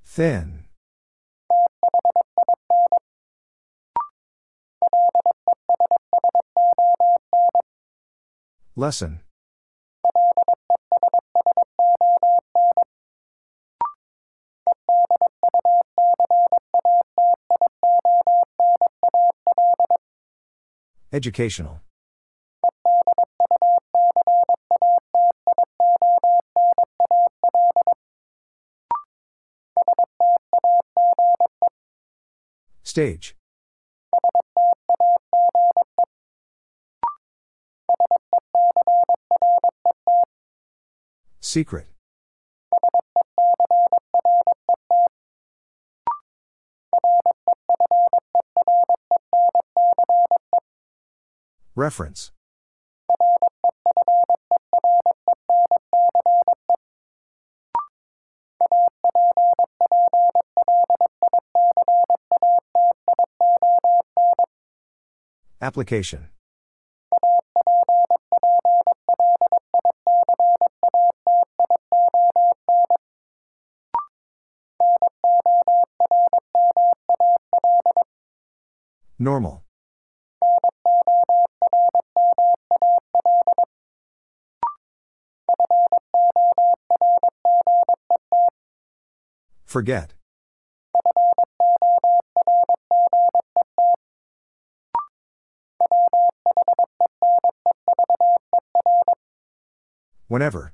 Thin. Lesson. Educational. Stage. Secret. Reference. Application. Normal. Forget. Whenever.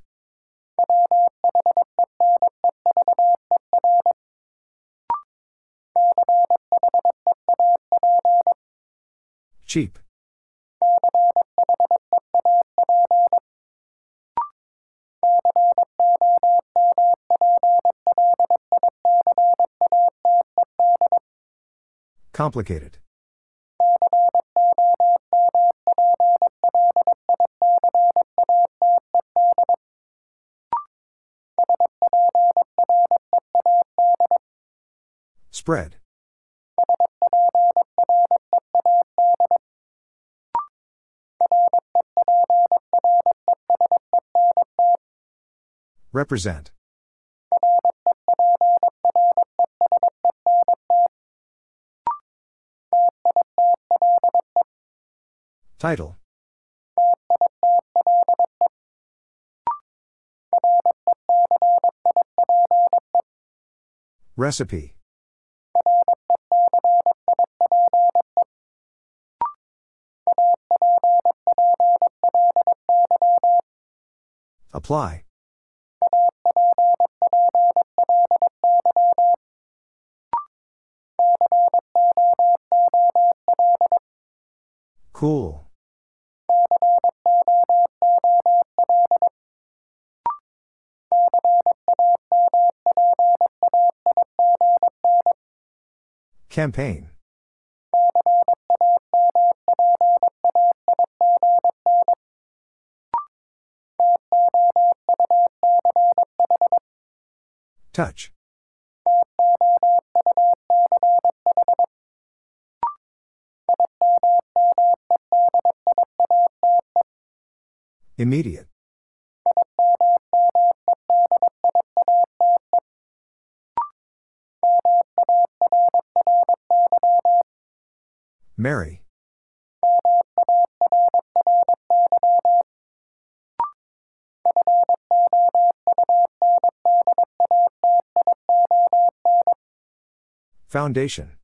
Cheap. Complicated. Spread. Represent. Title. Recipe. Apply. Cool. Campaign. Touch. Immediate. Mary. Foundation.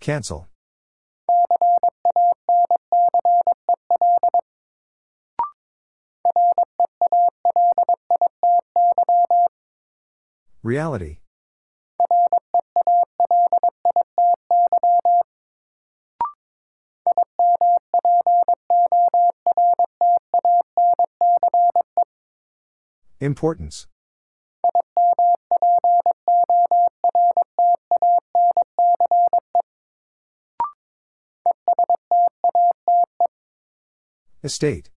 Cancel. Reality. Importance. Estate.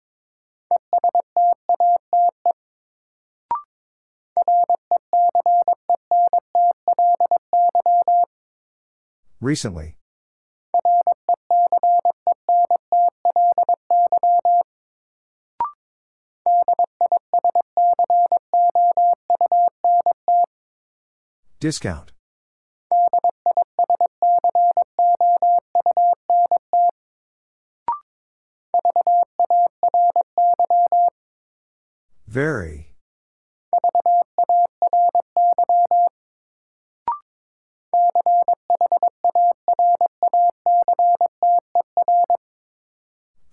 Recently. Discount. Very.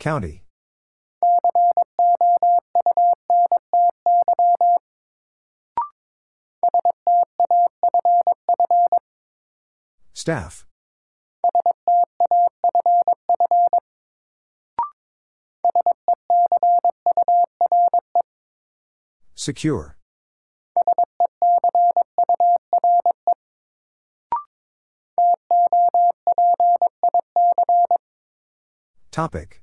County. Staff. Secure. Topic.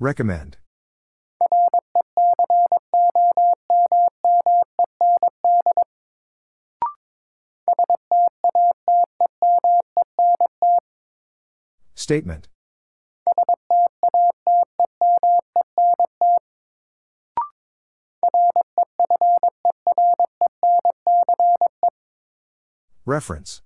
Recommend. Statement. Reference.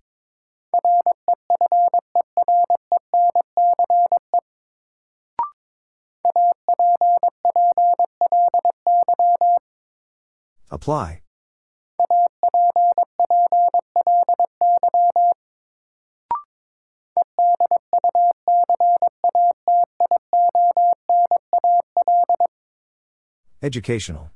Apply. Educational.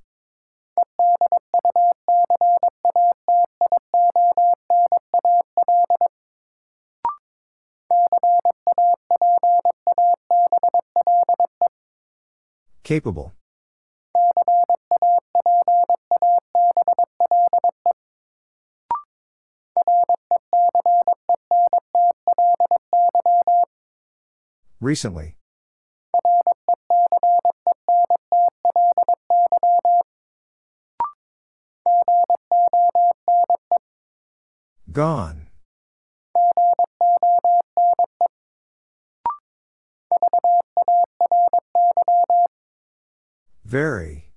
Capable. Recently. Gone. Very.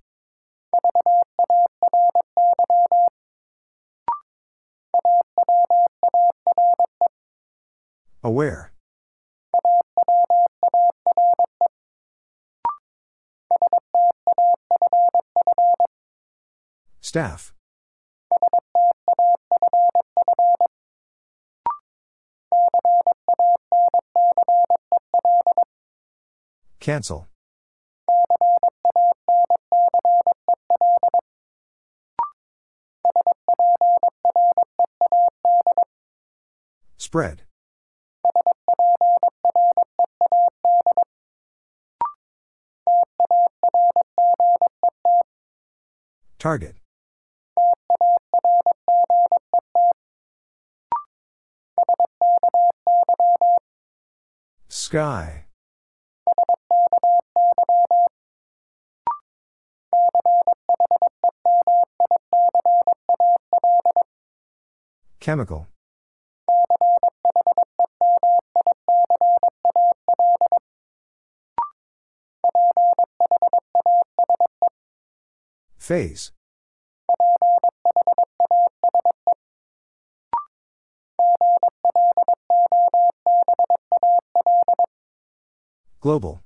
Aware. Staff. Cancel. Spread. Target. Sky. Chemical. Phase. Global.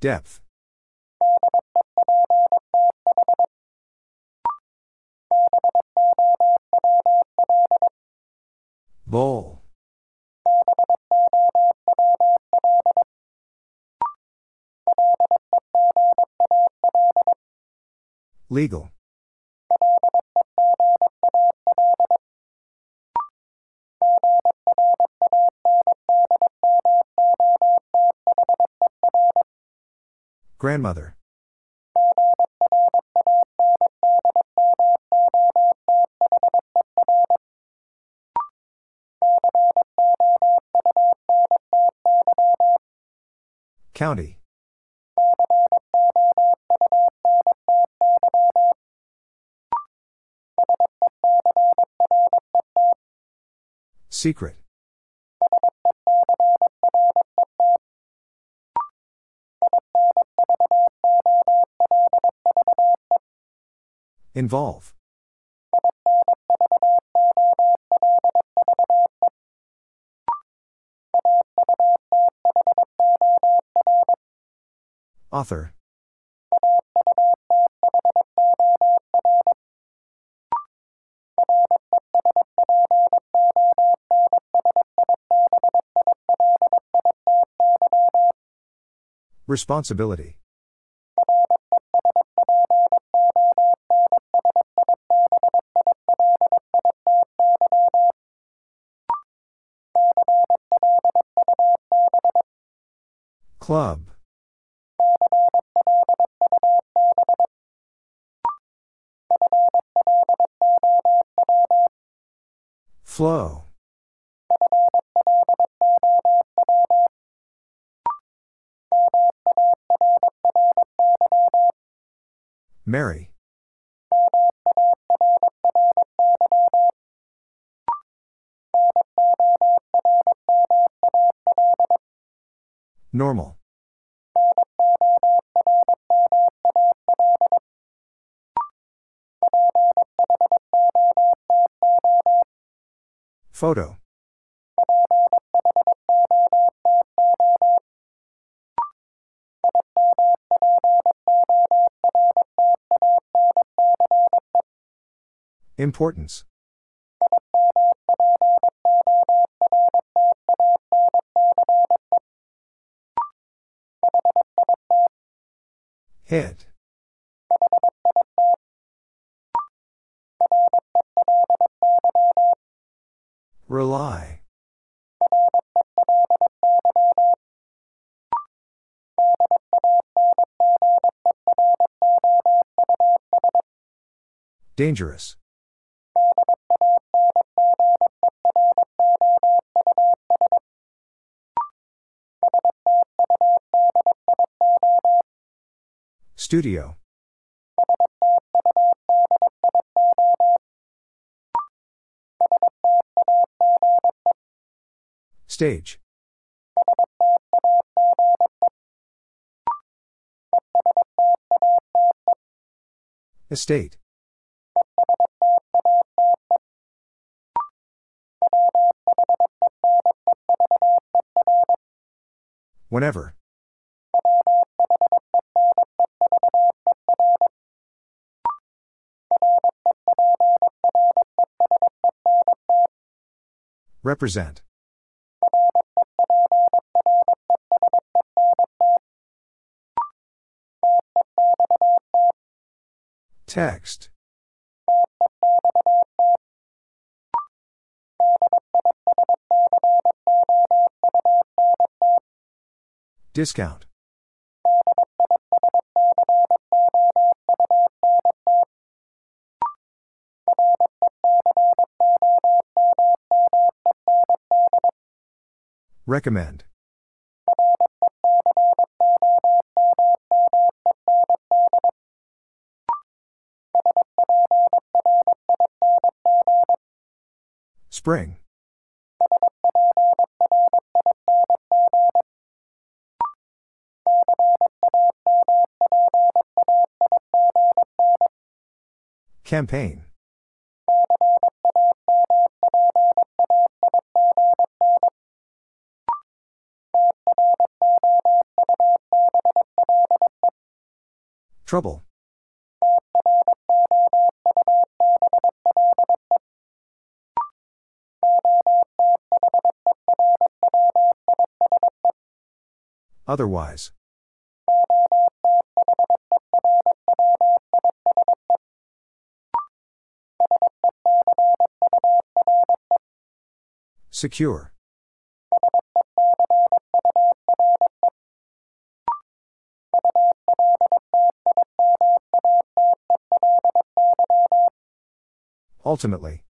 Depth. Bowl. Legal. Grandmother. County. Secret. Involve. Author. Responsibility. Club. Flow. Mary. Normal. Photo. Importance. Hit. Rely. Dangerous. Studio. Stage. Estate. Whenever. Represent. Text. Discount. Recommend. Spring. Campaign. Trouble. Otherwise. Secure. Ultimately.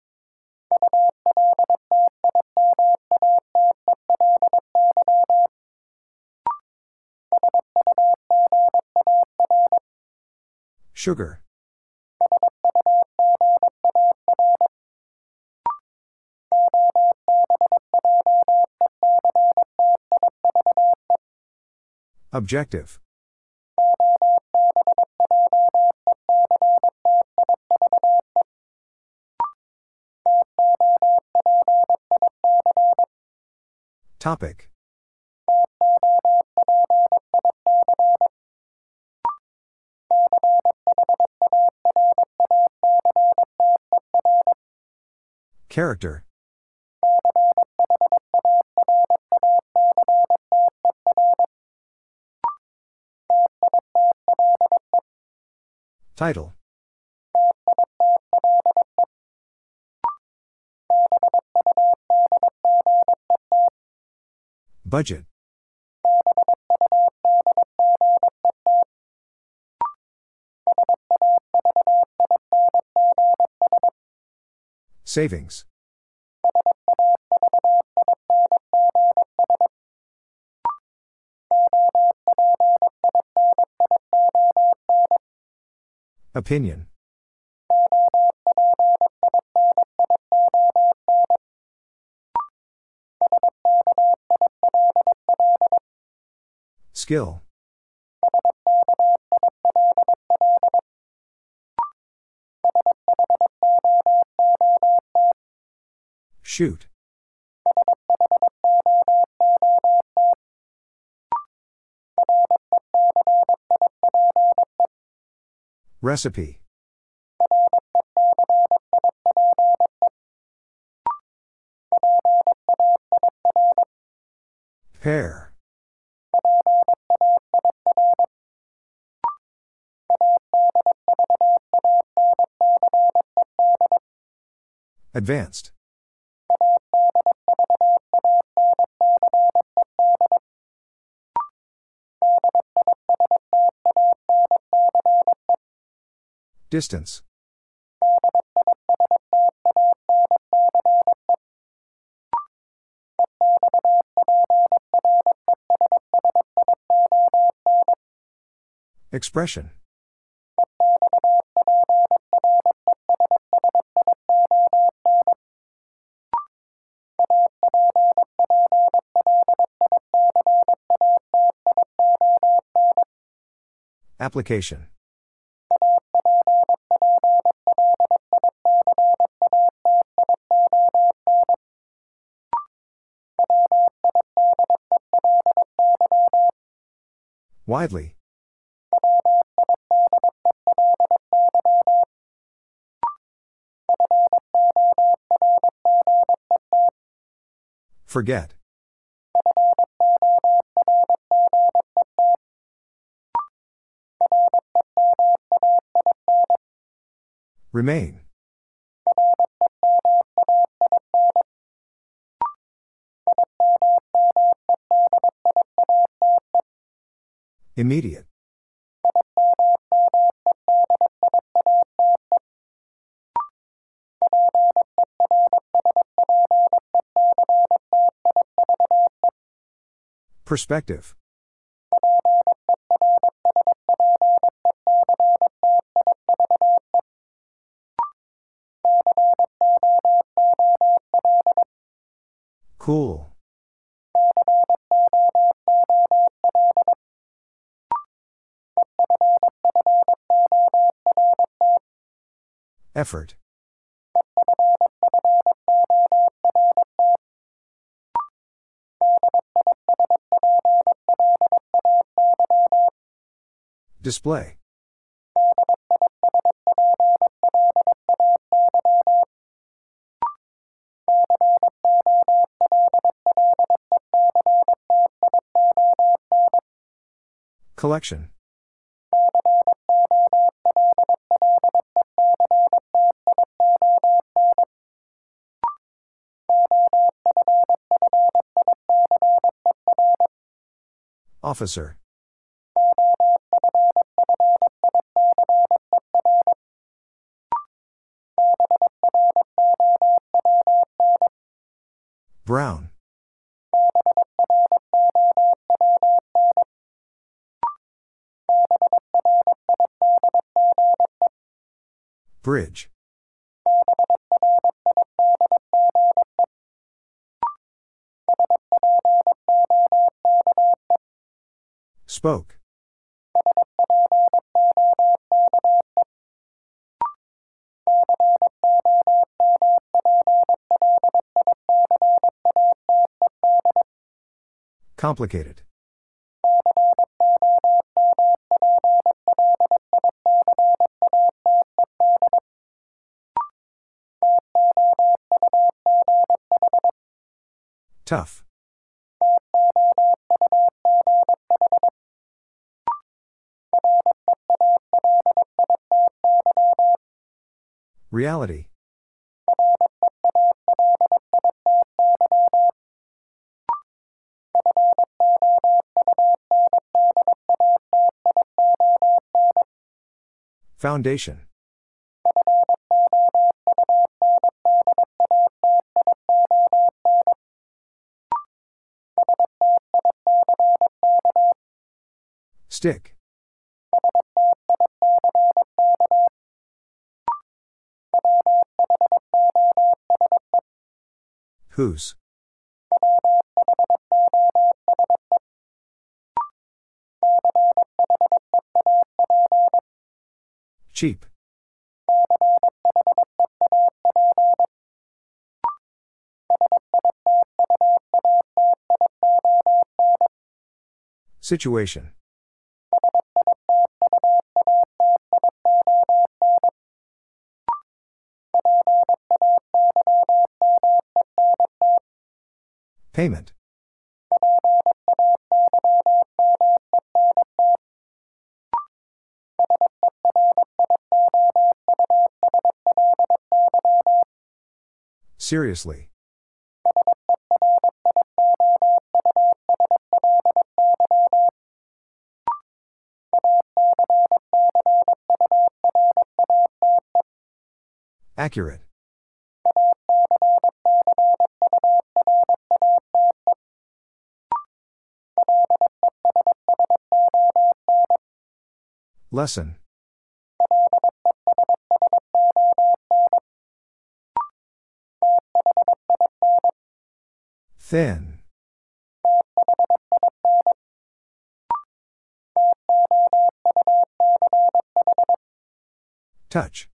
Sugar. Objective. Topic. Character. Title. Budget. Savings. Opinion. Skill. Shoot. Recipe. Pair. Advanced. Distance. Expression. Application. Widely. Forget. Remain. Immediate. Perspective. Cool. Effort. Display. Collection. Officer. Brown. Complicated. Tough. Reality. Foundation. Stick. Whose? Cheap. Situation. Payment. Seriously. Accurate. Lesson. Thin. Touch.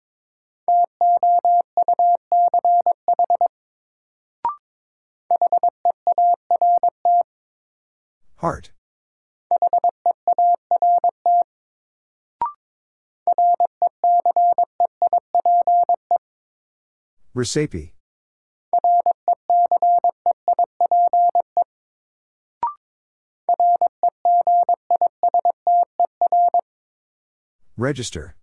Heart. Recipe. Register.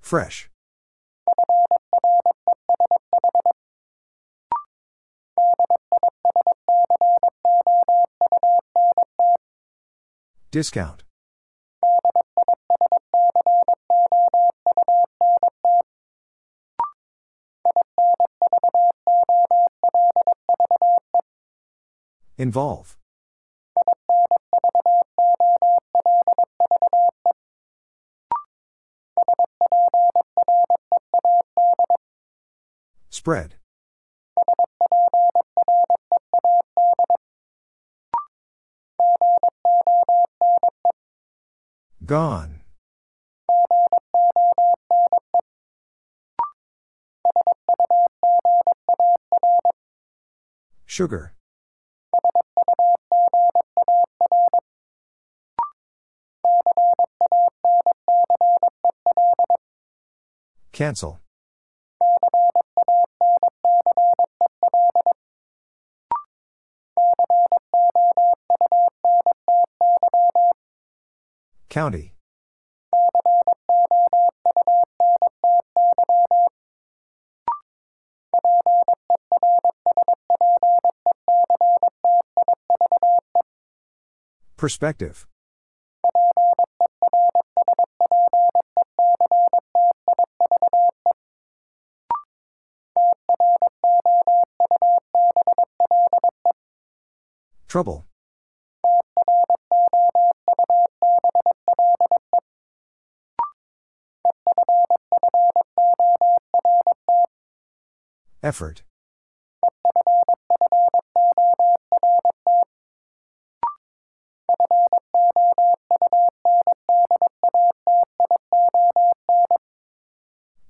Fresh. Discount. Involve. Spread. Gone. Sugar. Cancel. County. Perspective. Trouble. Effort.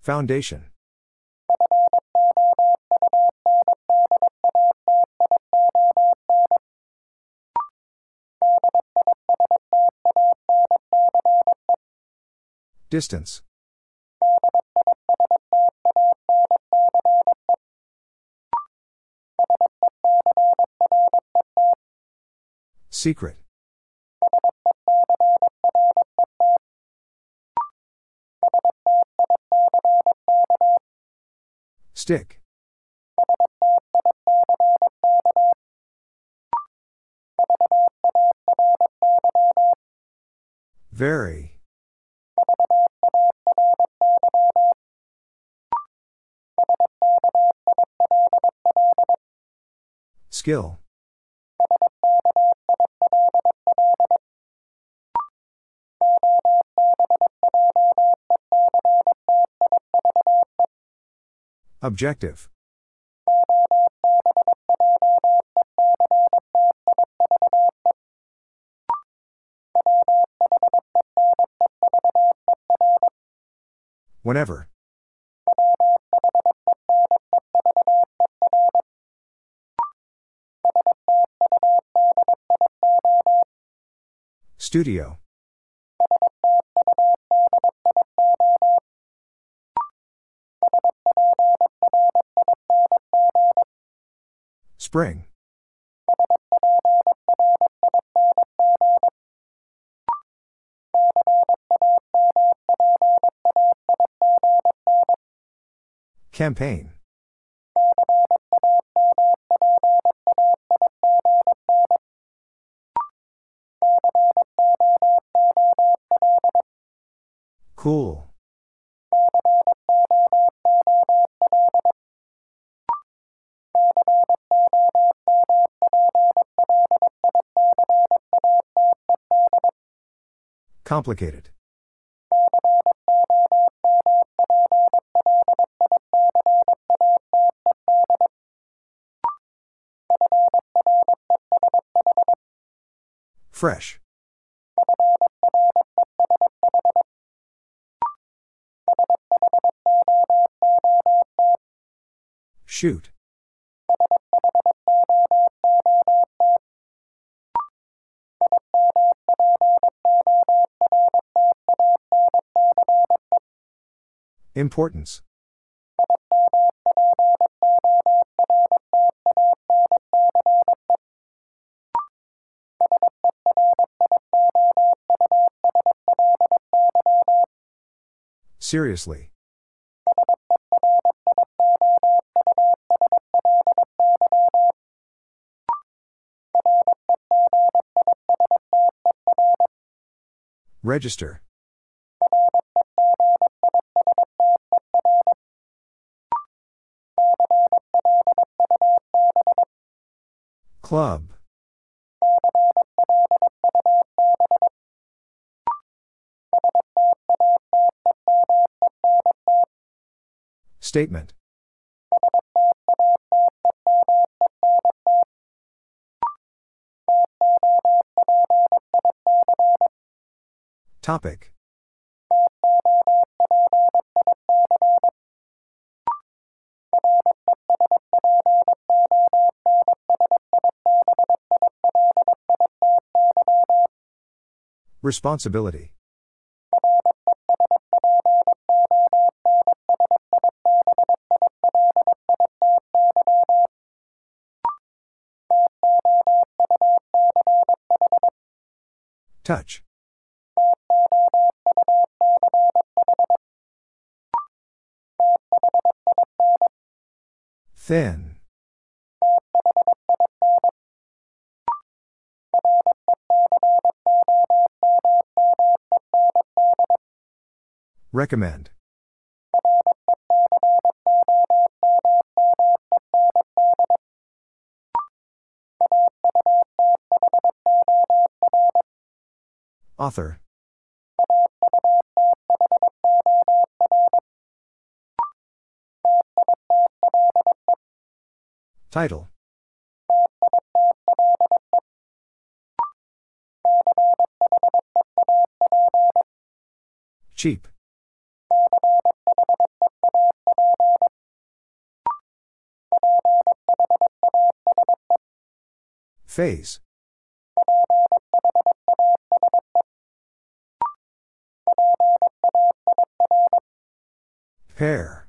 Foundation. Distance. Secret. Stick. Very. Skill. Objective. Whenever. Studio. Spring. Campaign. Cool. Complicated. Fresh. Shoot. Importance. Seriously. Register. Club. Statement. Topic. Responsibility. Touch. Thin. Recommend. Author Title. Cheap. Phase. Pair.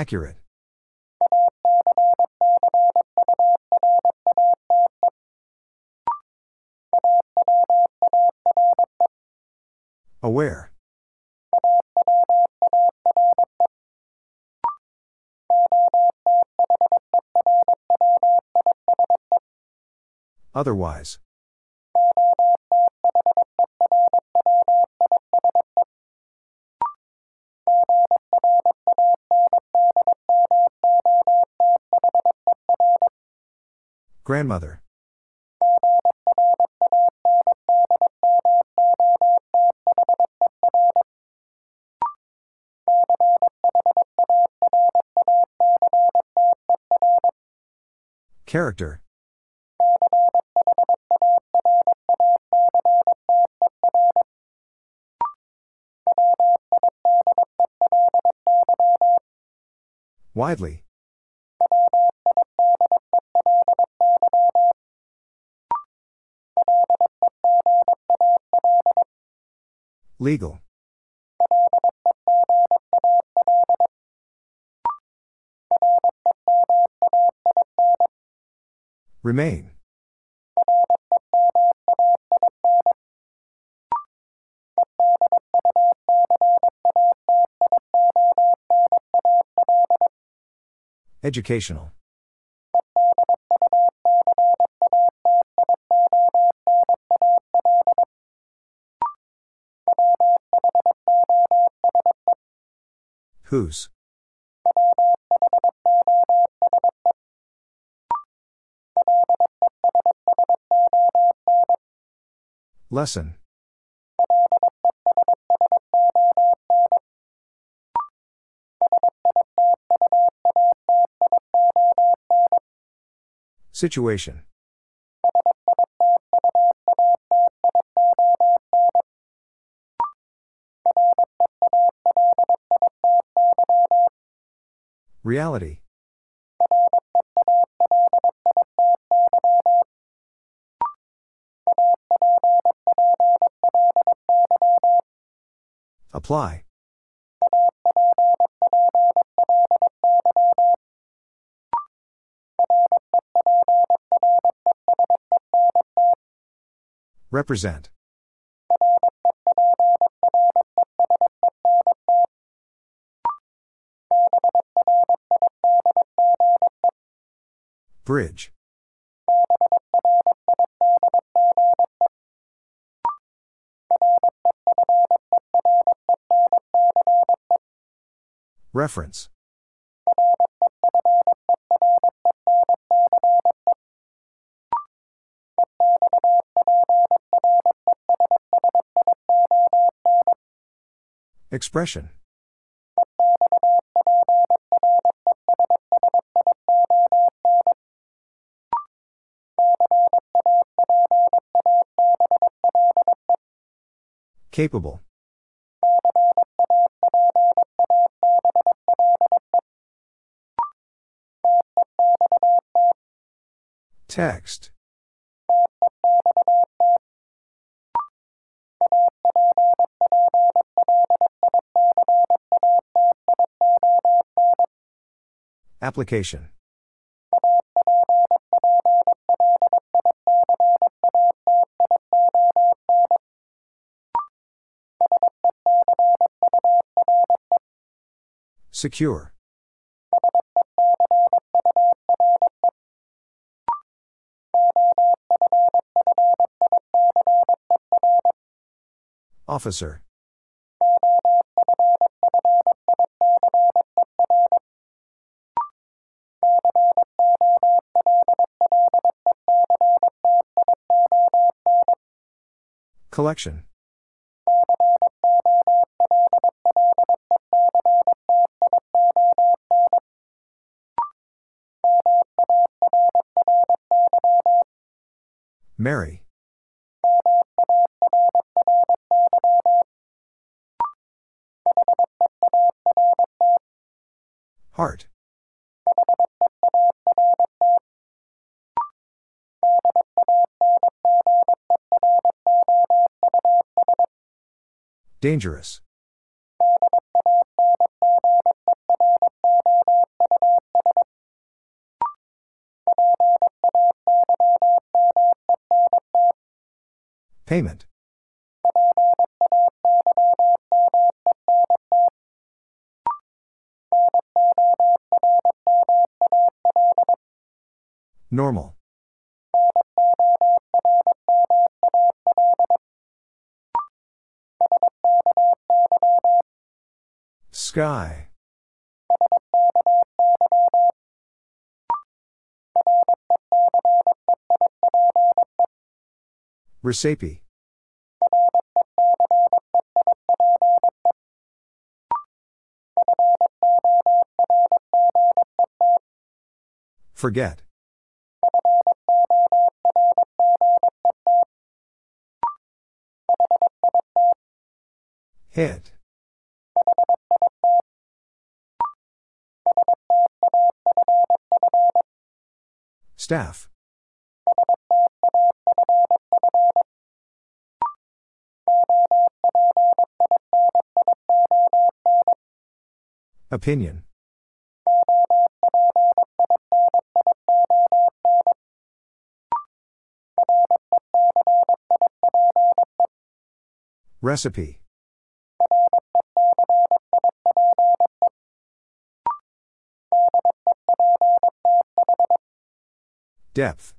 Accurate. Aware. Otherwise. Grandmother. Character. Widely. Legal. Remain. Educational. Whose? Lesson. Situation. Reality. Apply. Represent. Bridge. Reference. Expression. Capable. Text. Application. Secure. Officer. Collection. Mary. Heart. Dangerous. Payment. Normal. Sky. Recipe. Forget. Hit. Staff. Opinion. Recipe. Depth.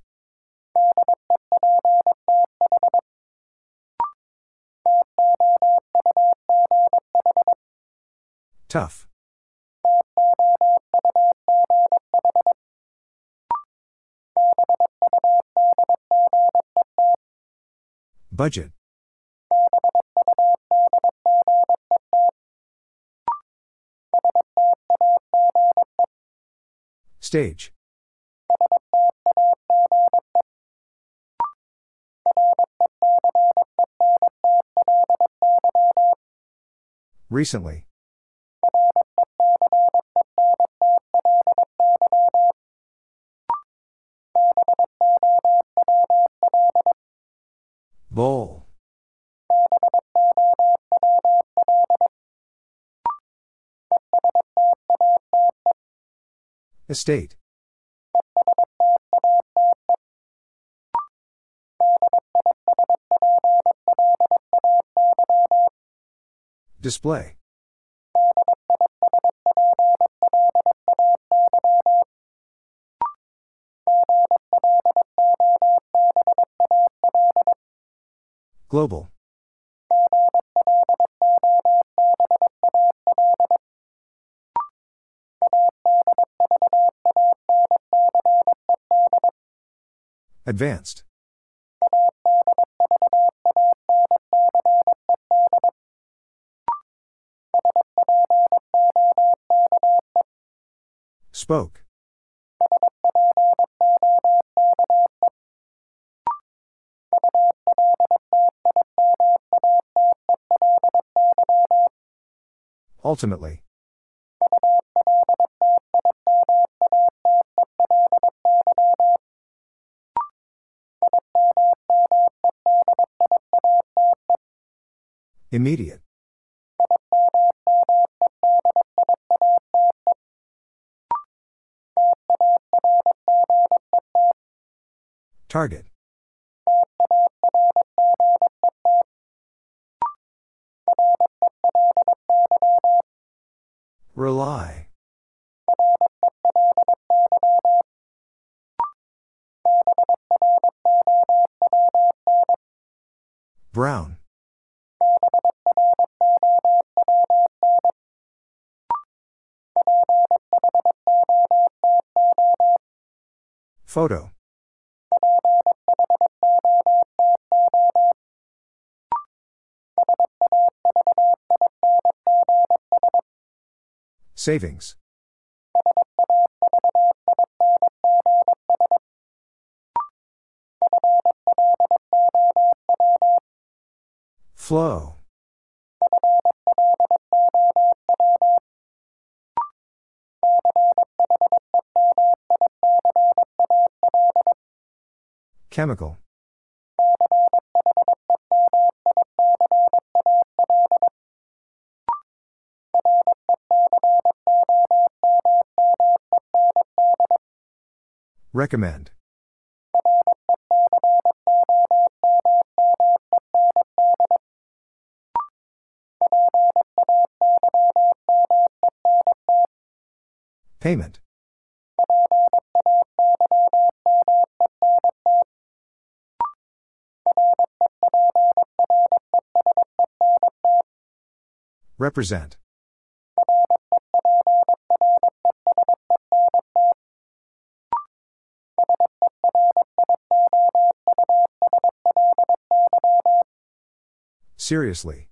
Tough. Budget. Stage. Recently. Bowl. Estate. Display. Global. Advanced. Spoke. Ultimately. Immediate. Target. Rely. Brown. Photo. Savings. Flow. Chemical. Recommend. Payment. Represent. Seriously.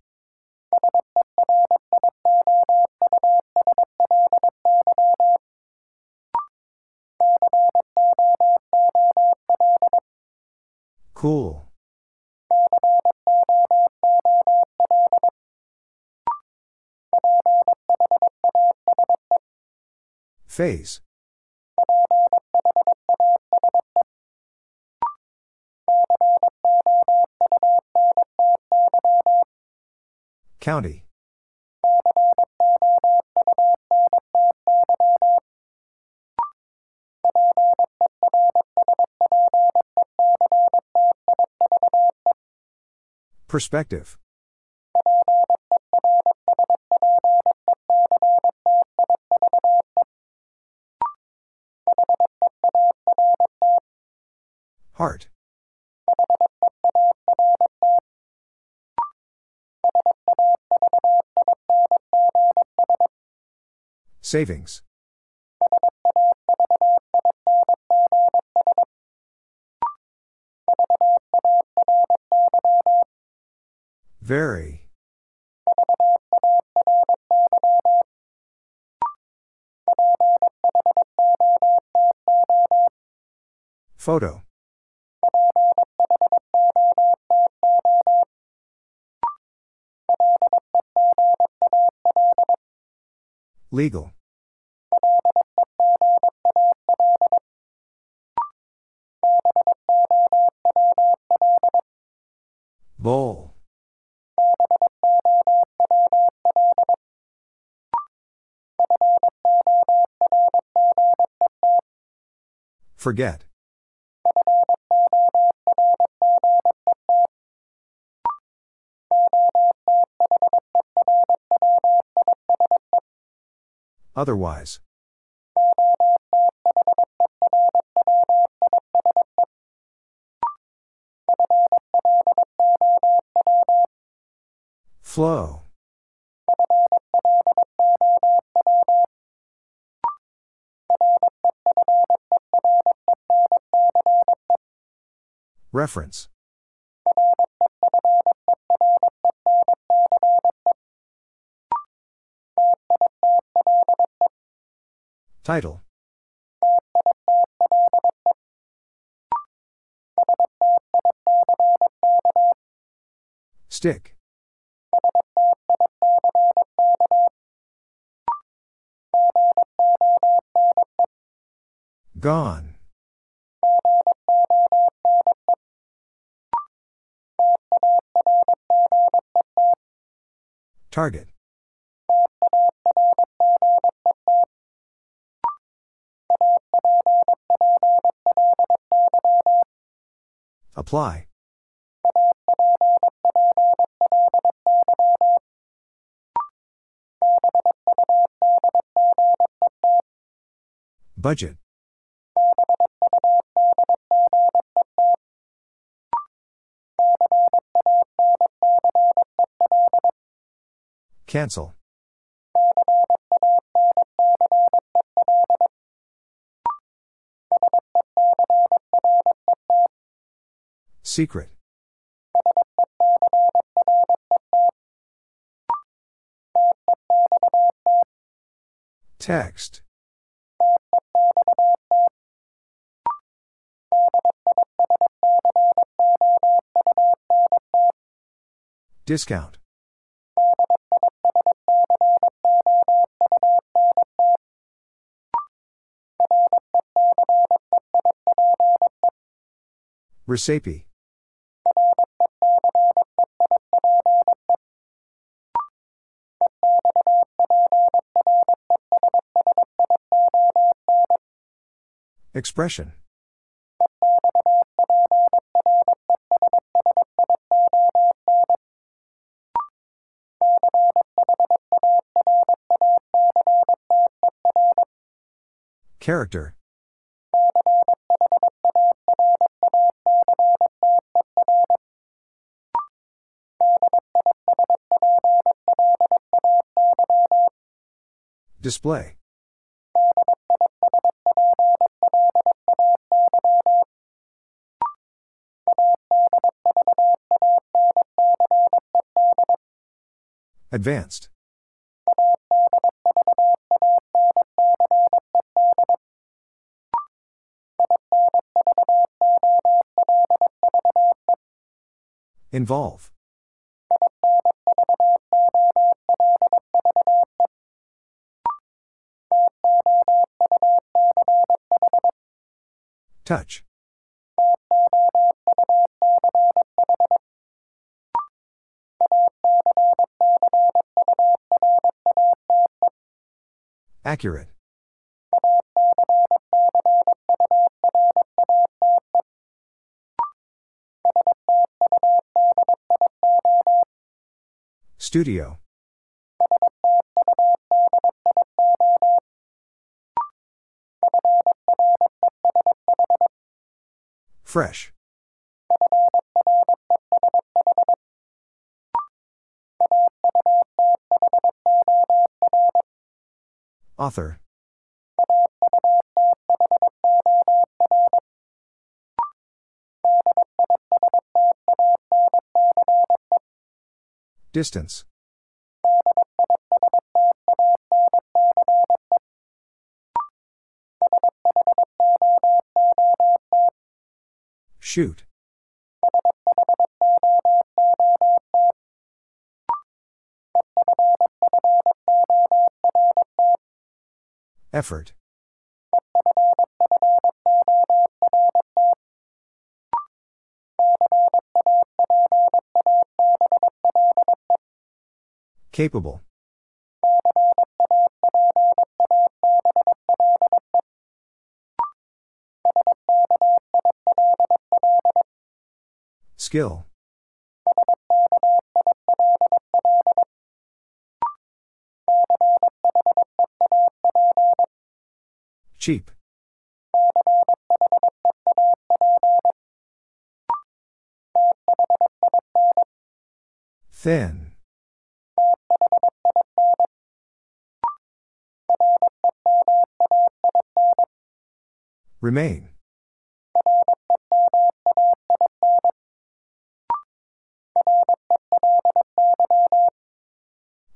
Cool. Phase. County. Perspective. Heart. Savings. Very. Photo. Legal. Bowl. Forget. Otherwise. Flow. Reference. Title. Stick. Gone. Target. Apply. Budget. Cancel. Secret. Text. Discount. Recipe. Expression. Character. Display. Advanced. Involve. Touch. Accurate. Studio. Fresh. Author. Distance. Shoot. Effort. Capable. Skill. Cheap. Thin. Remain.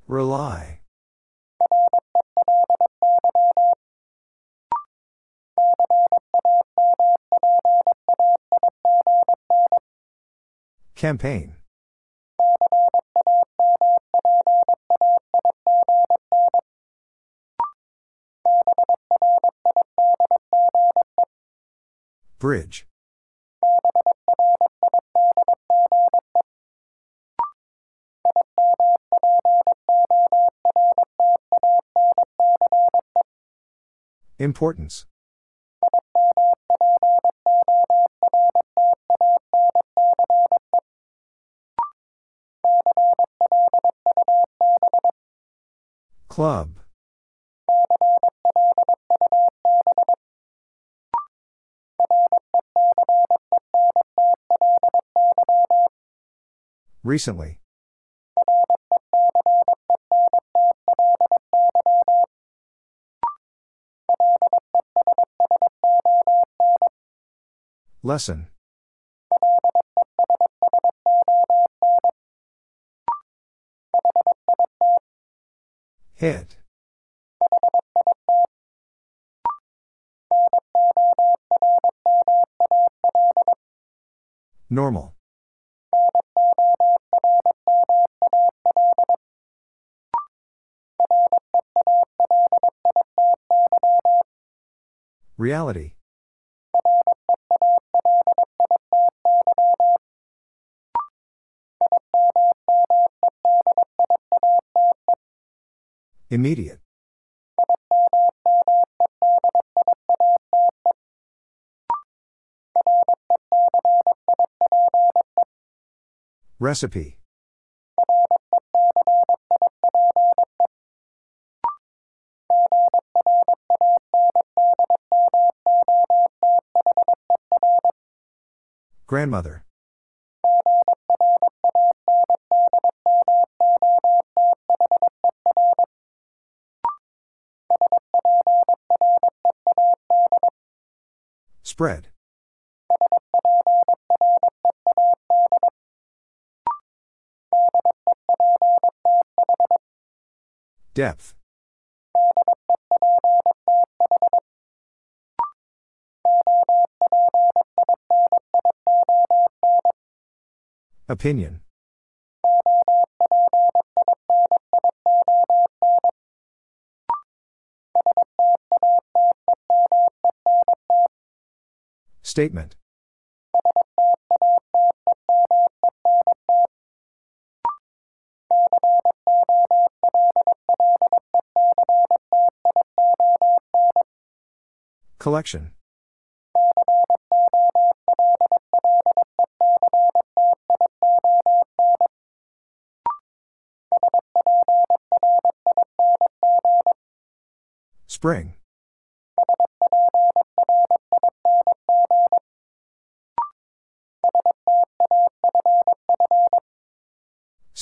Rely. Campaign. Bridge. Importance. Club. Recently. Lesson. Hit. Normal. Reality. Immediate. Recipe. Grandmother. Spread. Depth. Opinion. Statement. Collection. Spring.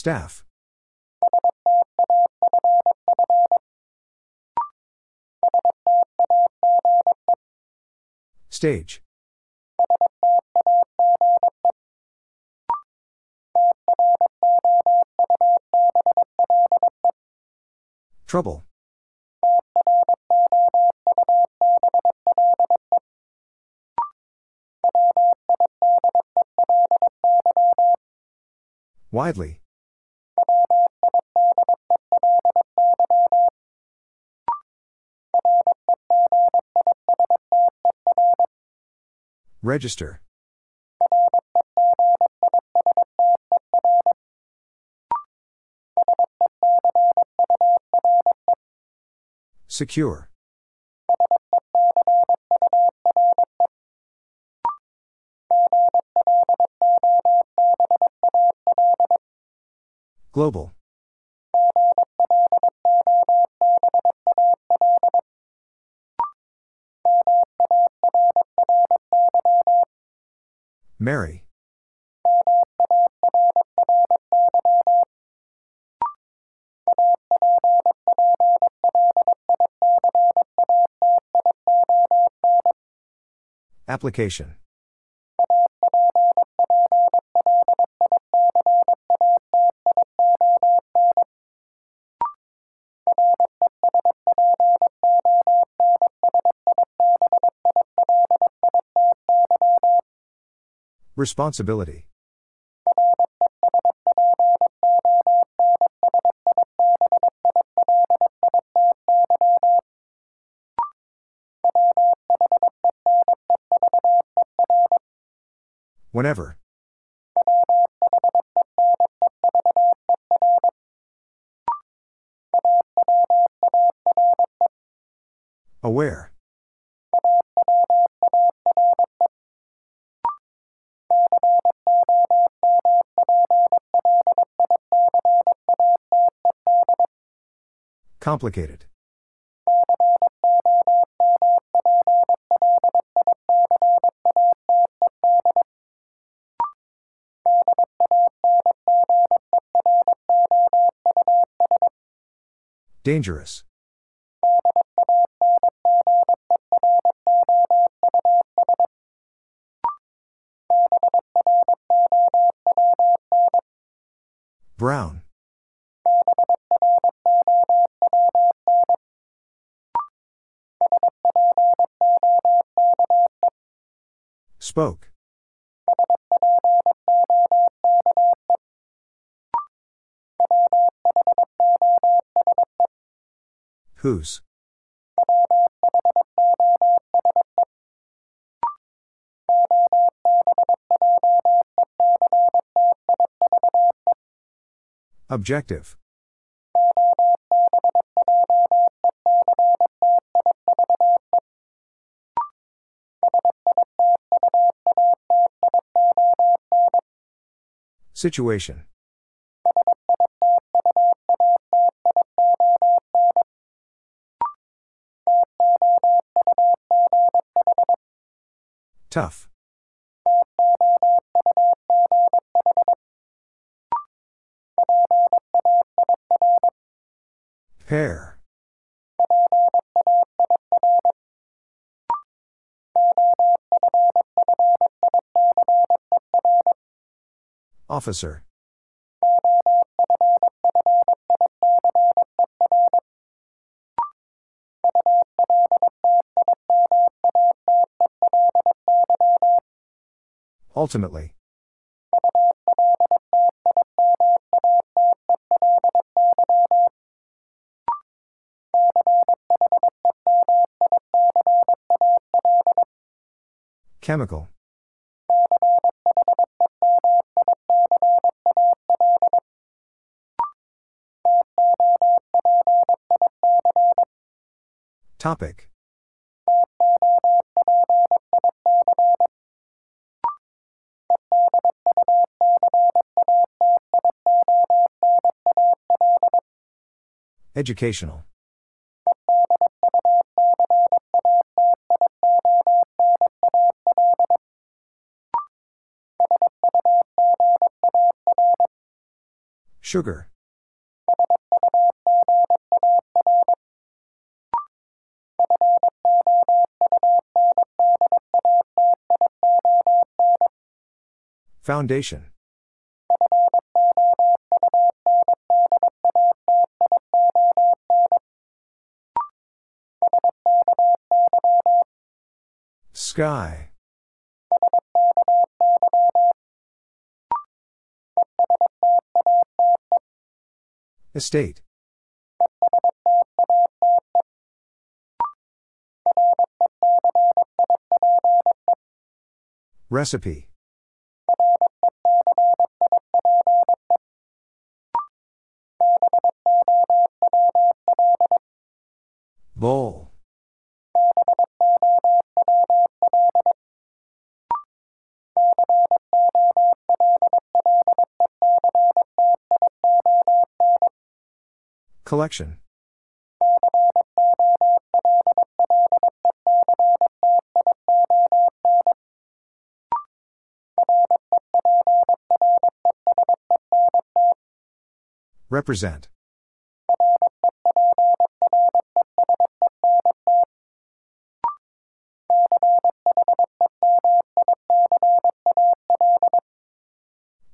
Staff. Stage. Trouble. Widely. Register. Secure. Global. Mary. Application. Responsibility. Whenever. Aware. Complicated. Dangerous. Brown. Spoke. Whose? Objective. Situation. Tough. Pair. Officer. Ultimately. Chemical. Topic. Educational. Sugar. Foundation. Sky. Estate. Recipe. Collection. Represent.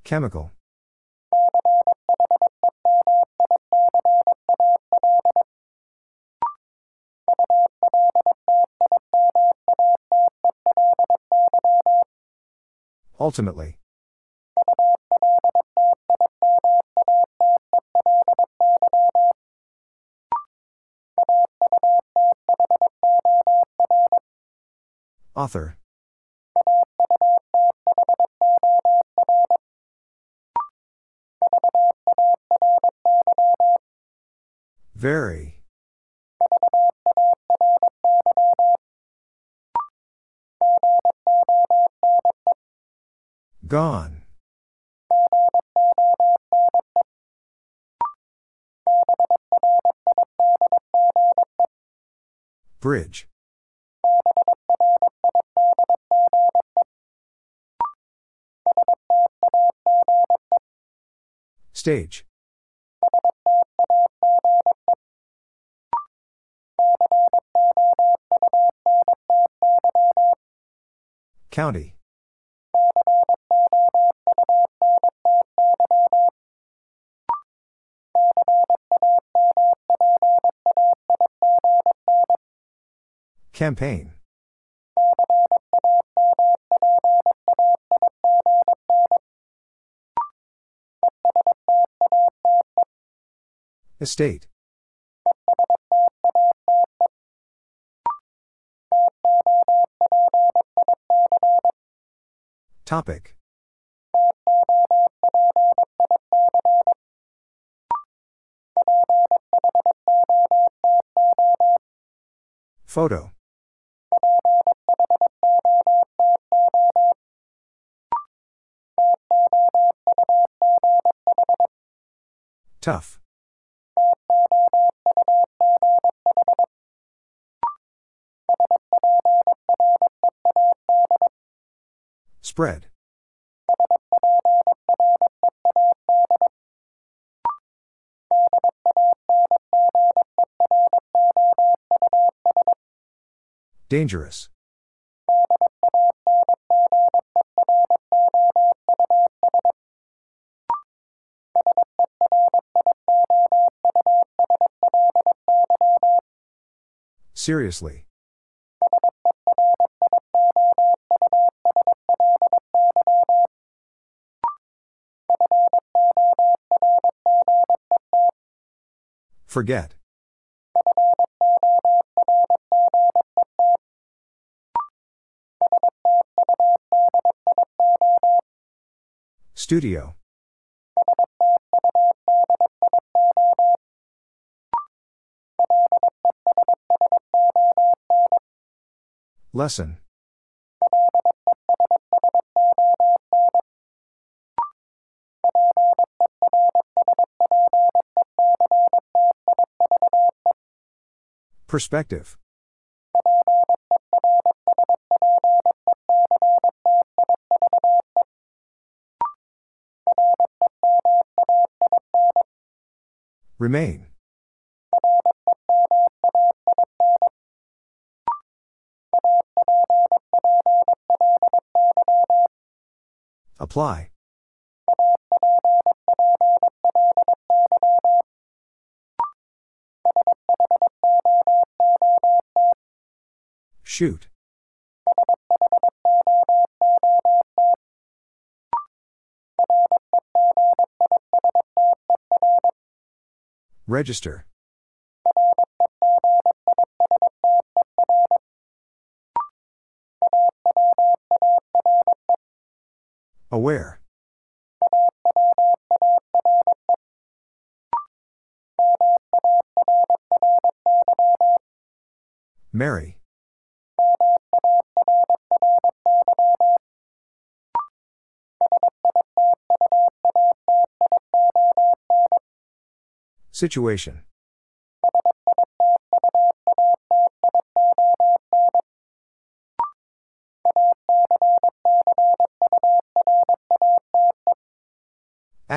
Chemical. Ultimately. Author. Very. Gone. Bridge. Stage. County. Campaign. Estate. Topic. Photo. Tough. Spread. Dangerous. Seriously. Forget. Studio. Lesson. Perspective. Remain. Apply. Shoot. Register. Aware. Mary. Situation.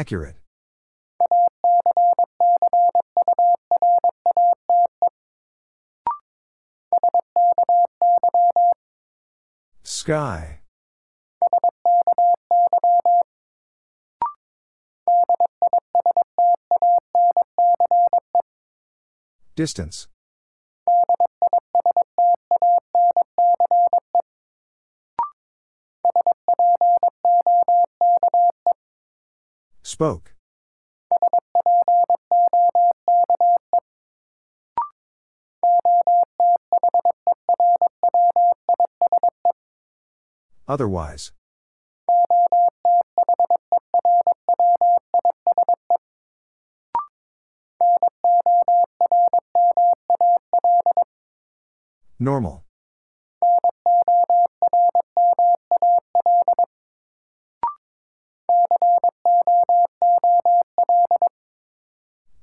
Accurate. Sky. Distance. Spoke. Otherwise. Normal.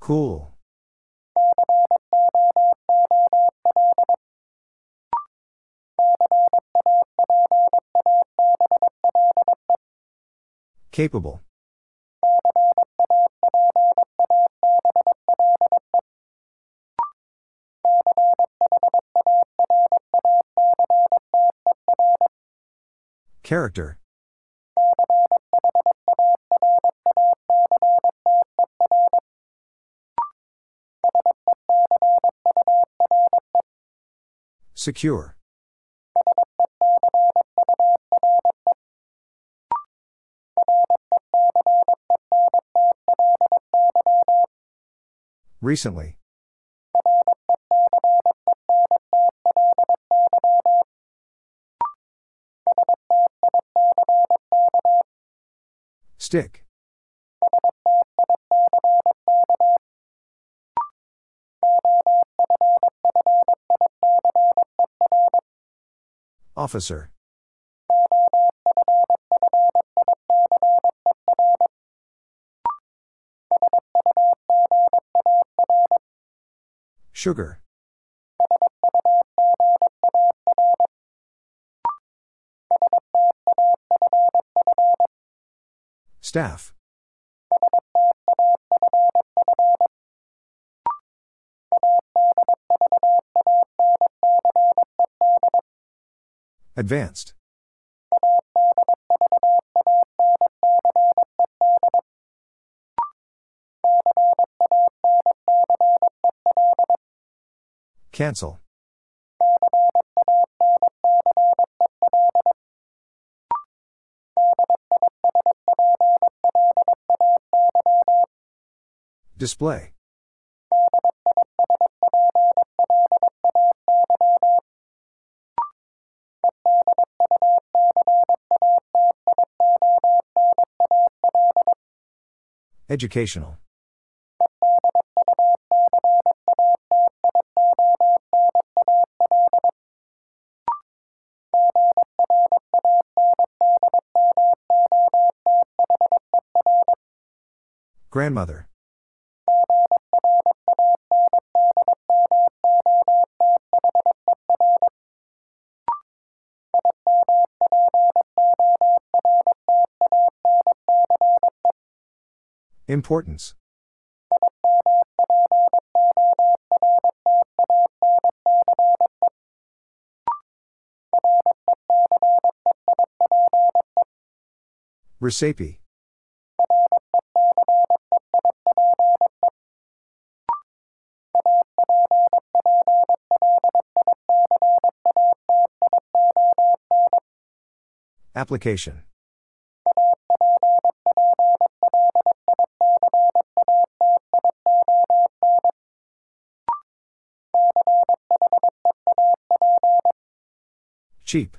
Cool. Capable. Character. Secure. Recently. Stick. Officer. Sugar. Staff. Advanced. Cancel. Display. Educational. Grandmother. Importance. Recipe. Application. Cheap.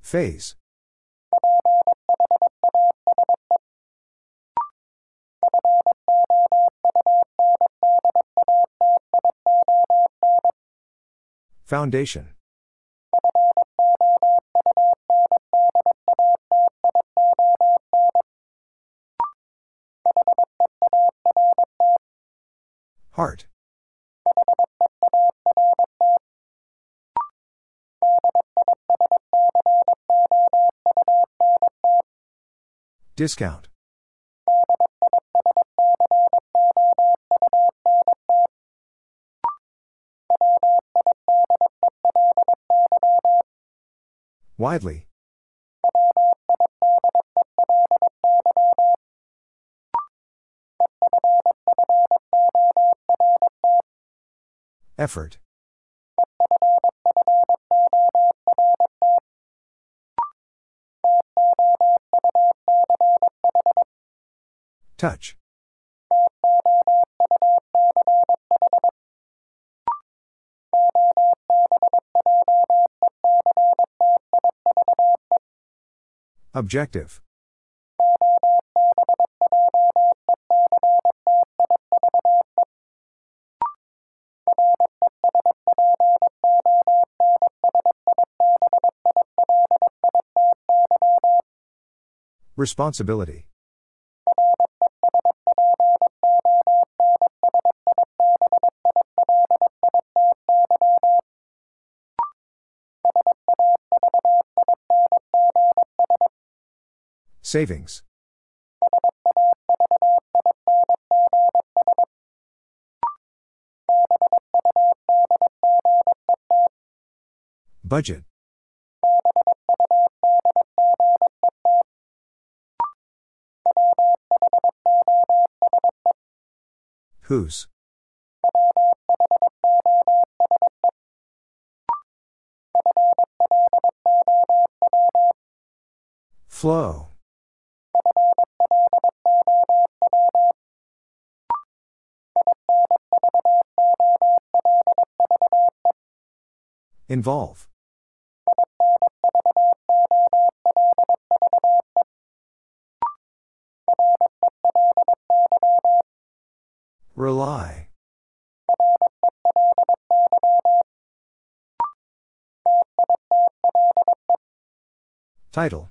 Phase. Foundation. Heart. Discount. Widely. Effort. Touch. Objective. Responsibility. Savings. Budget. Whose? Flow. Involve. Rely. Title.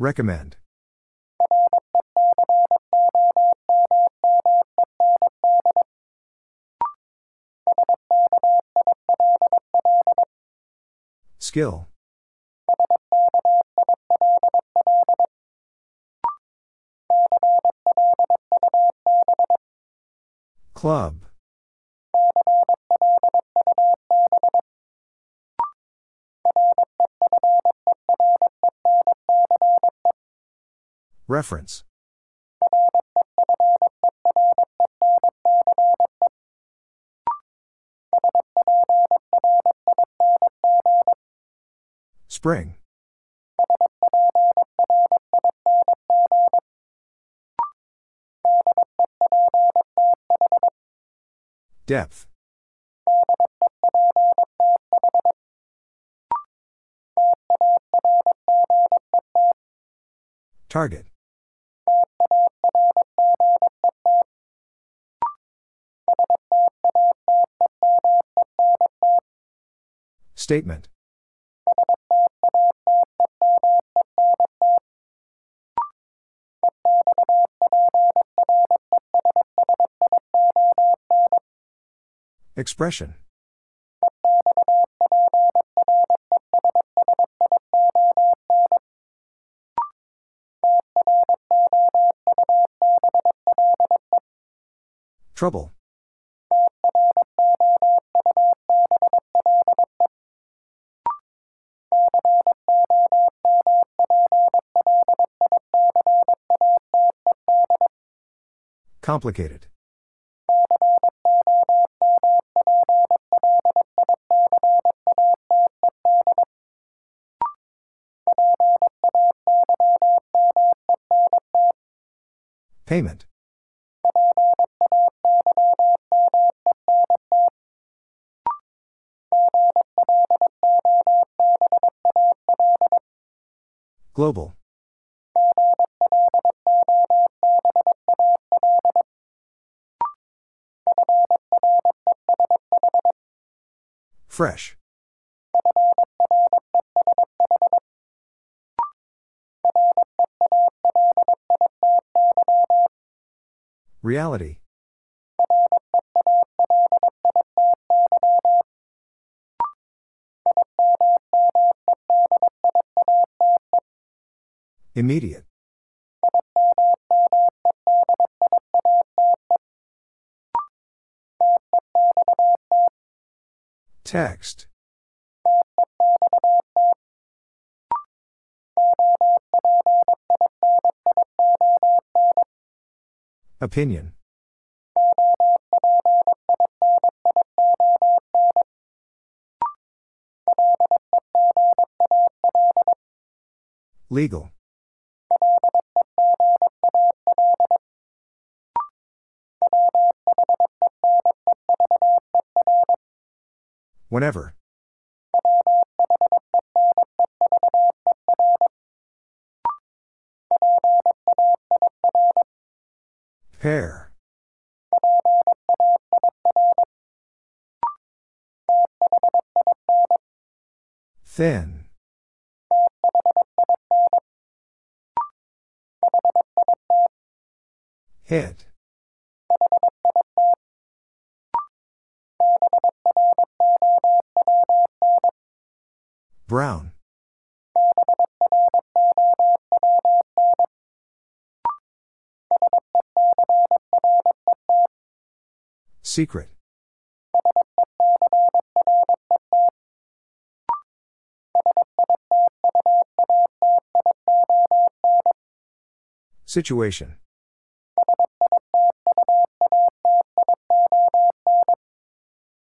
Recommend. Skill. Club. Reference. Spring. Depth. Target. Statement. Expression. Trouble. Complicated. Payment. Global. Fresh. Reality. Immediate. Text. Opinion. Legal. Whenever. Pair. Thin. Hit. Brown. Secret. Situation.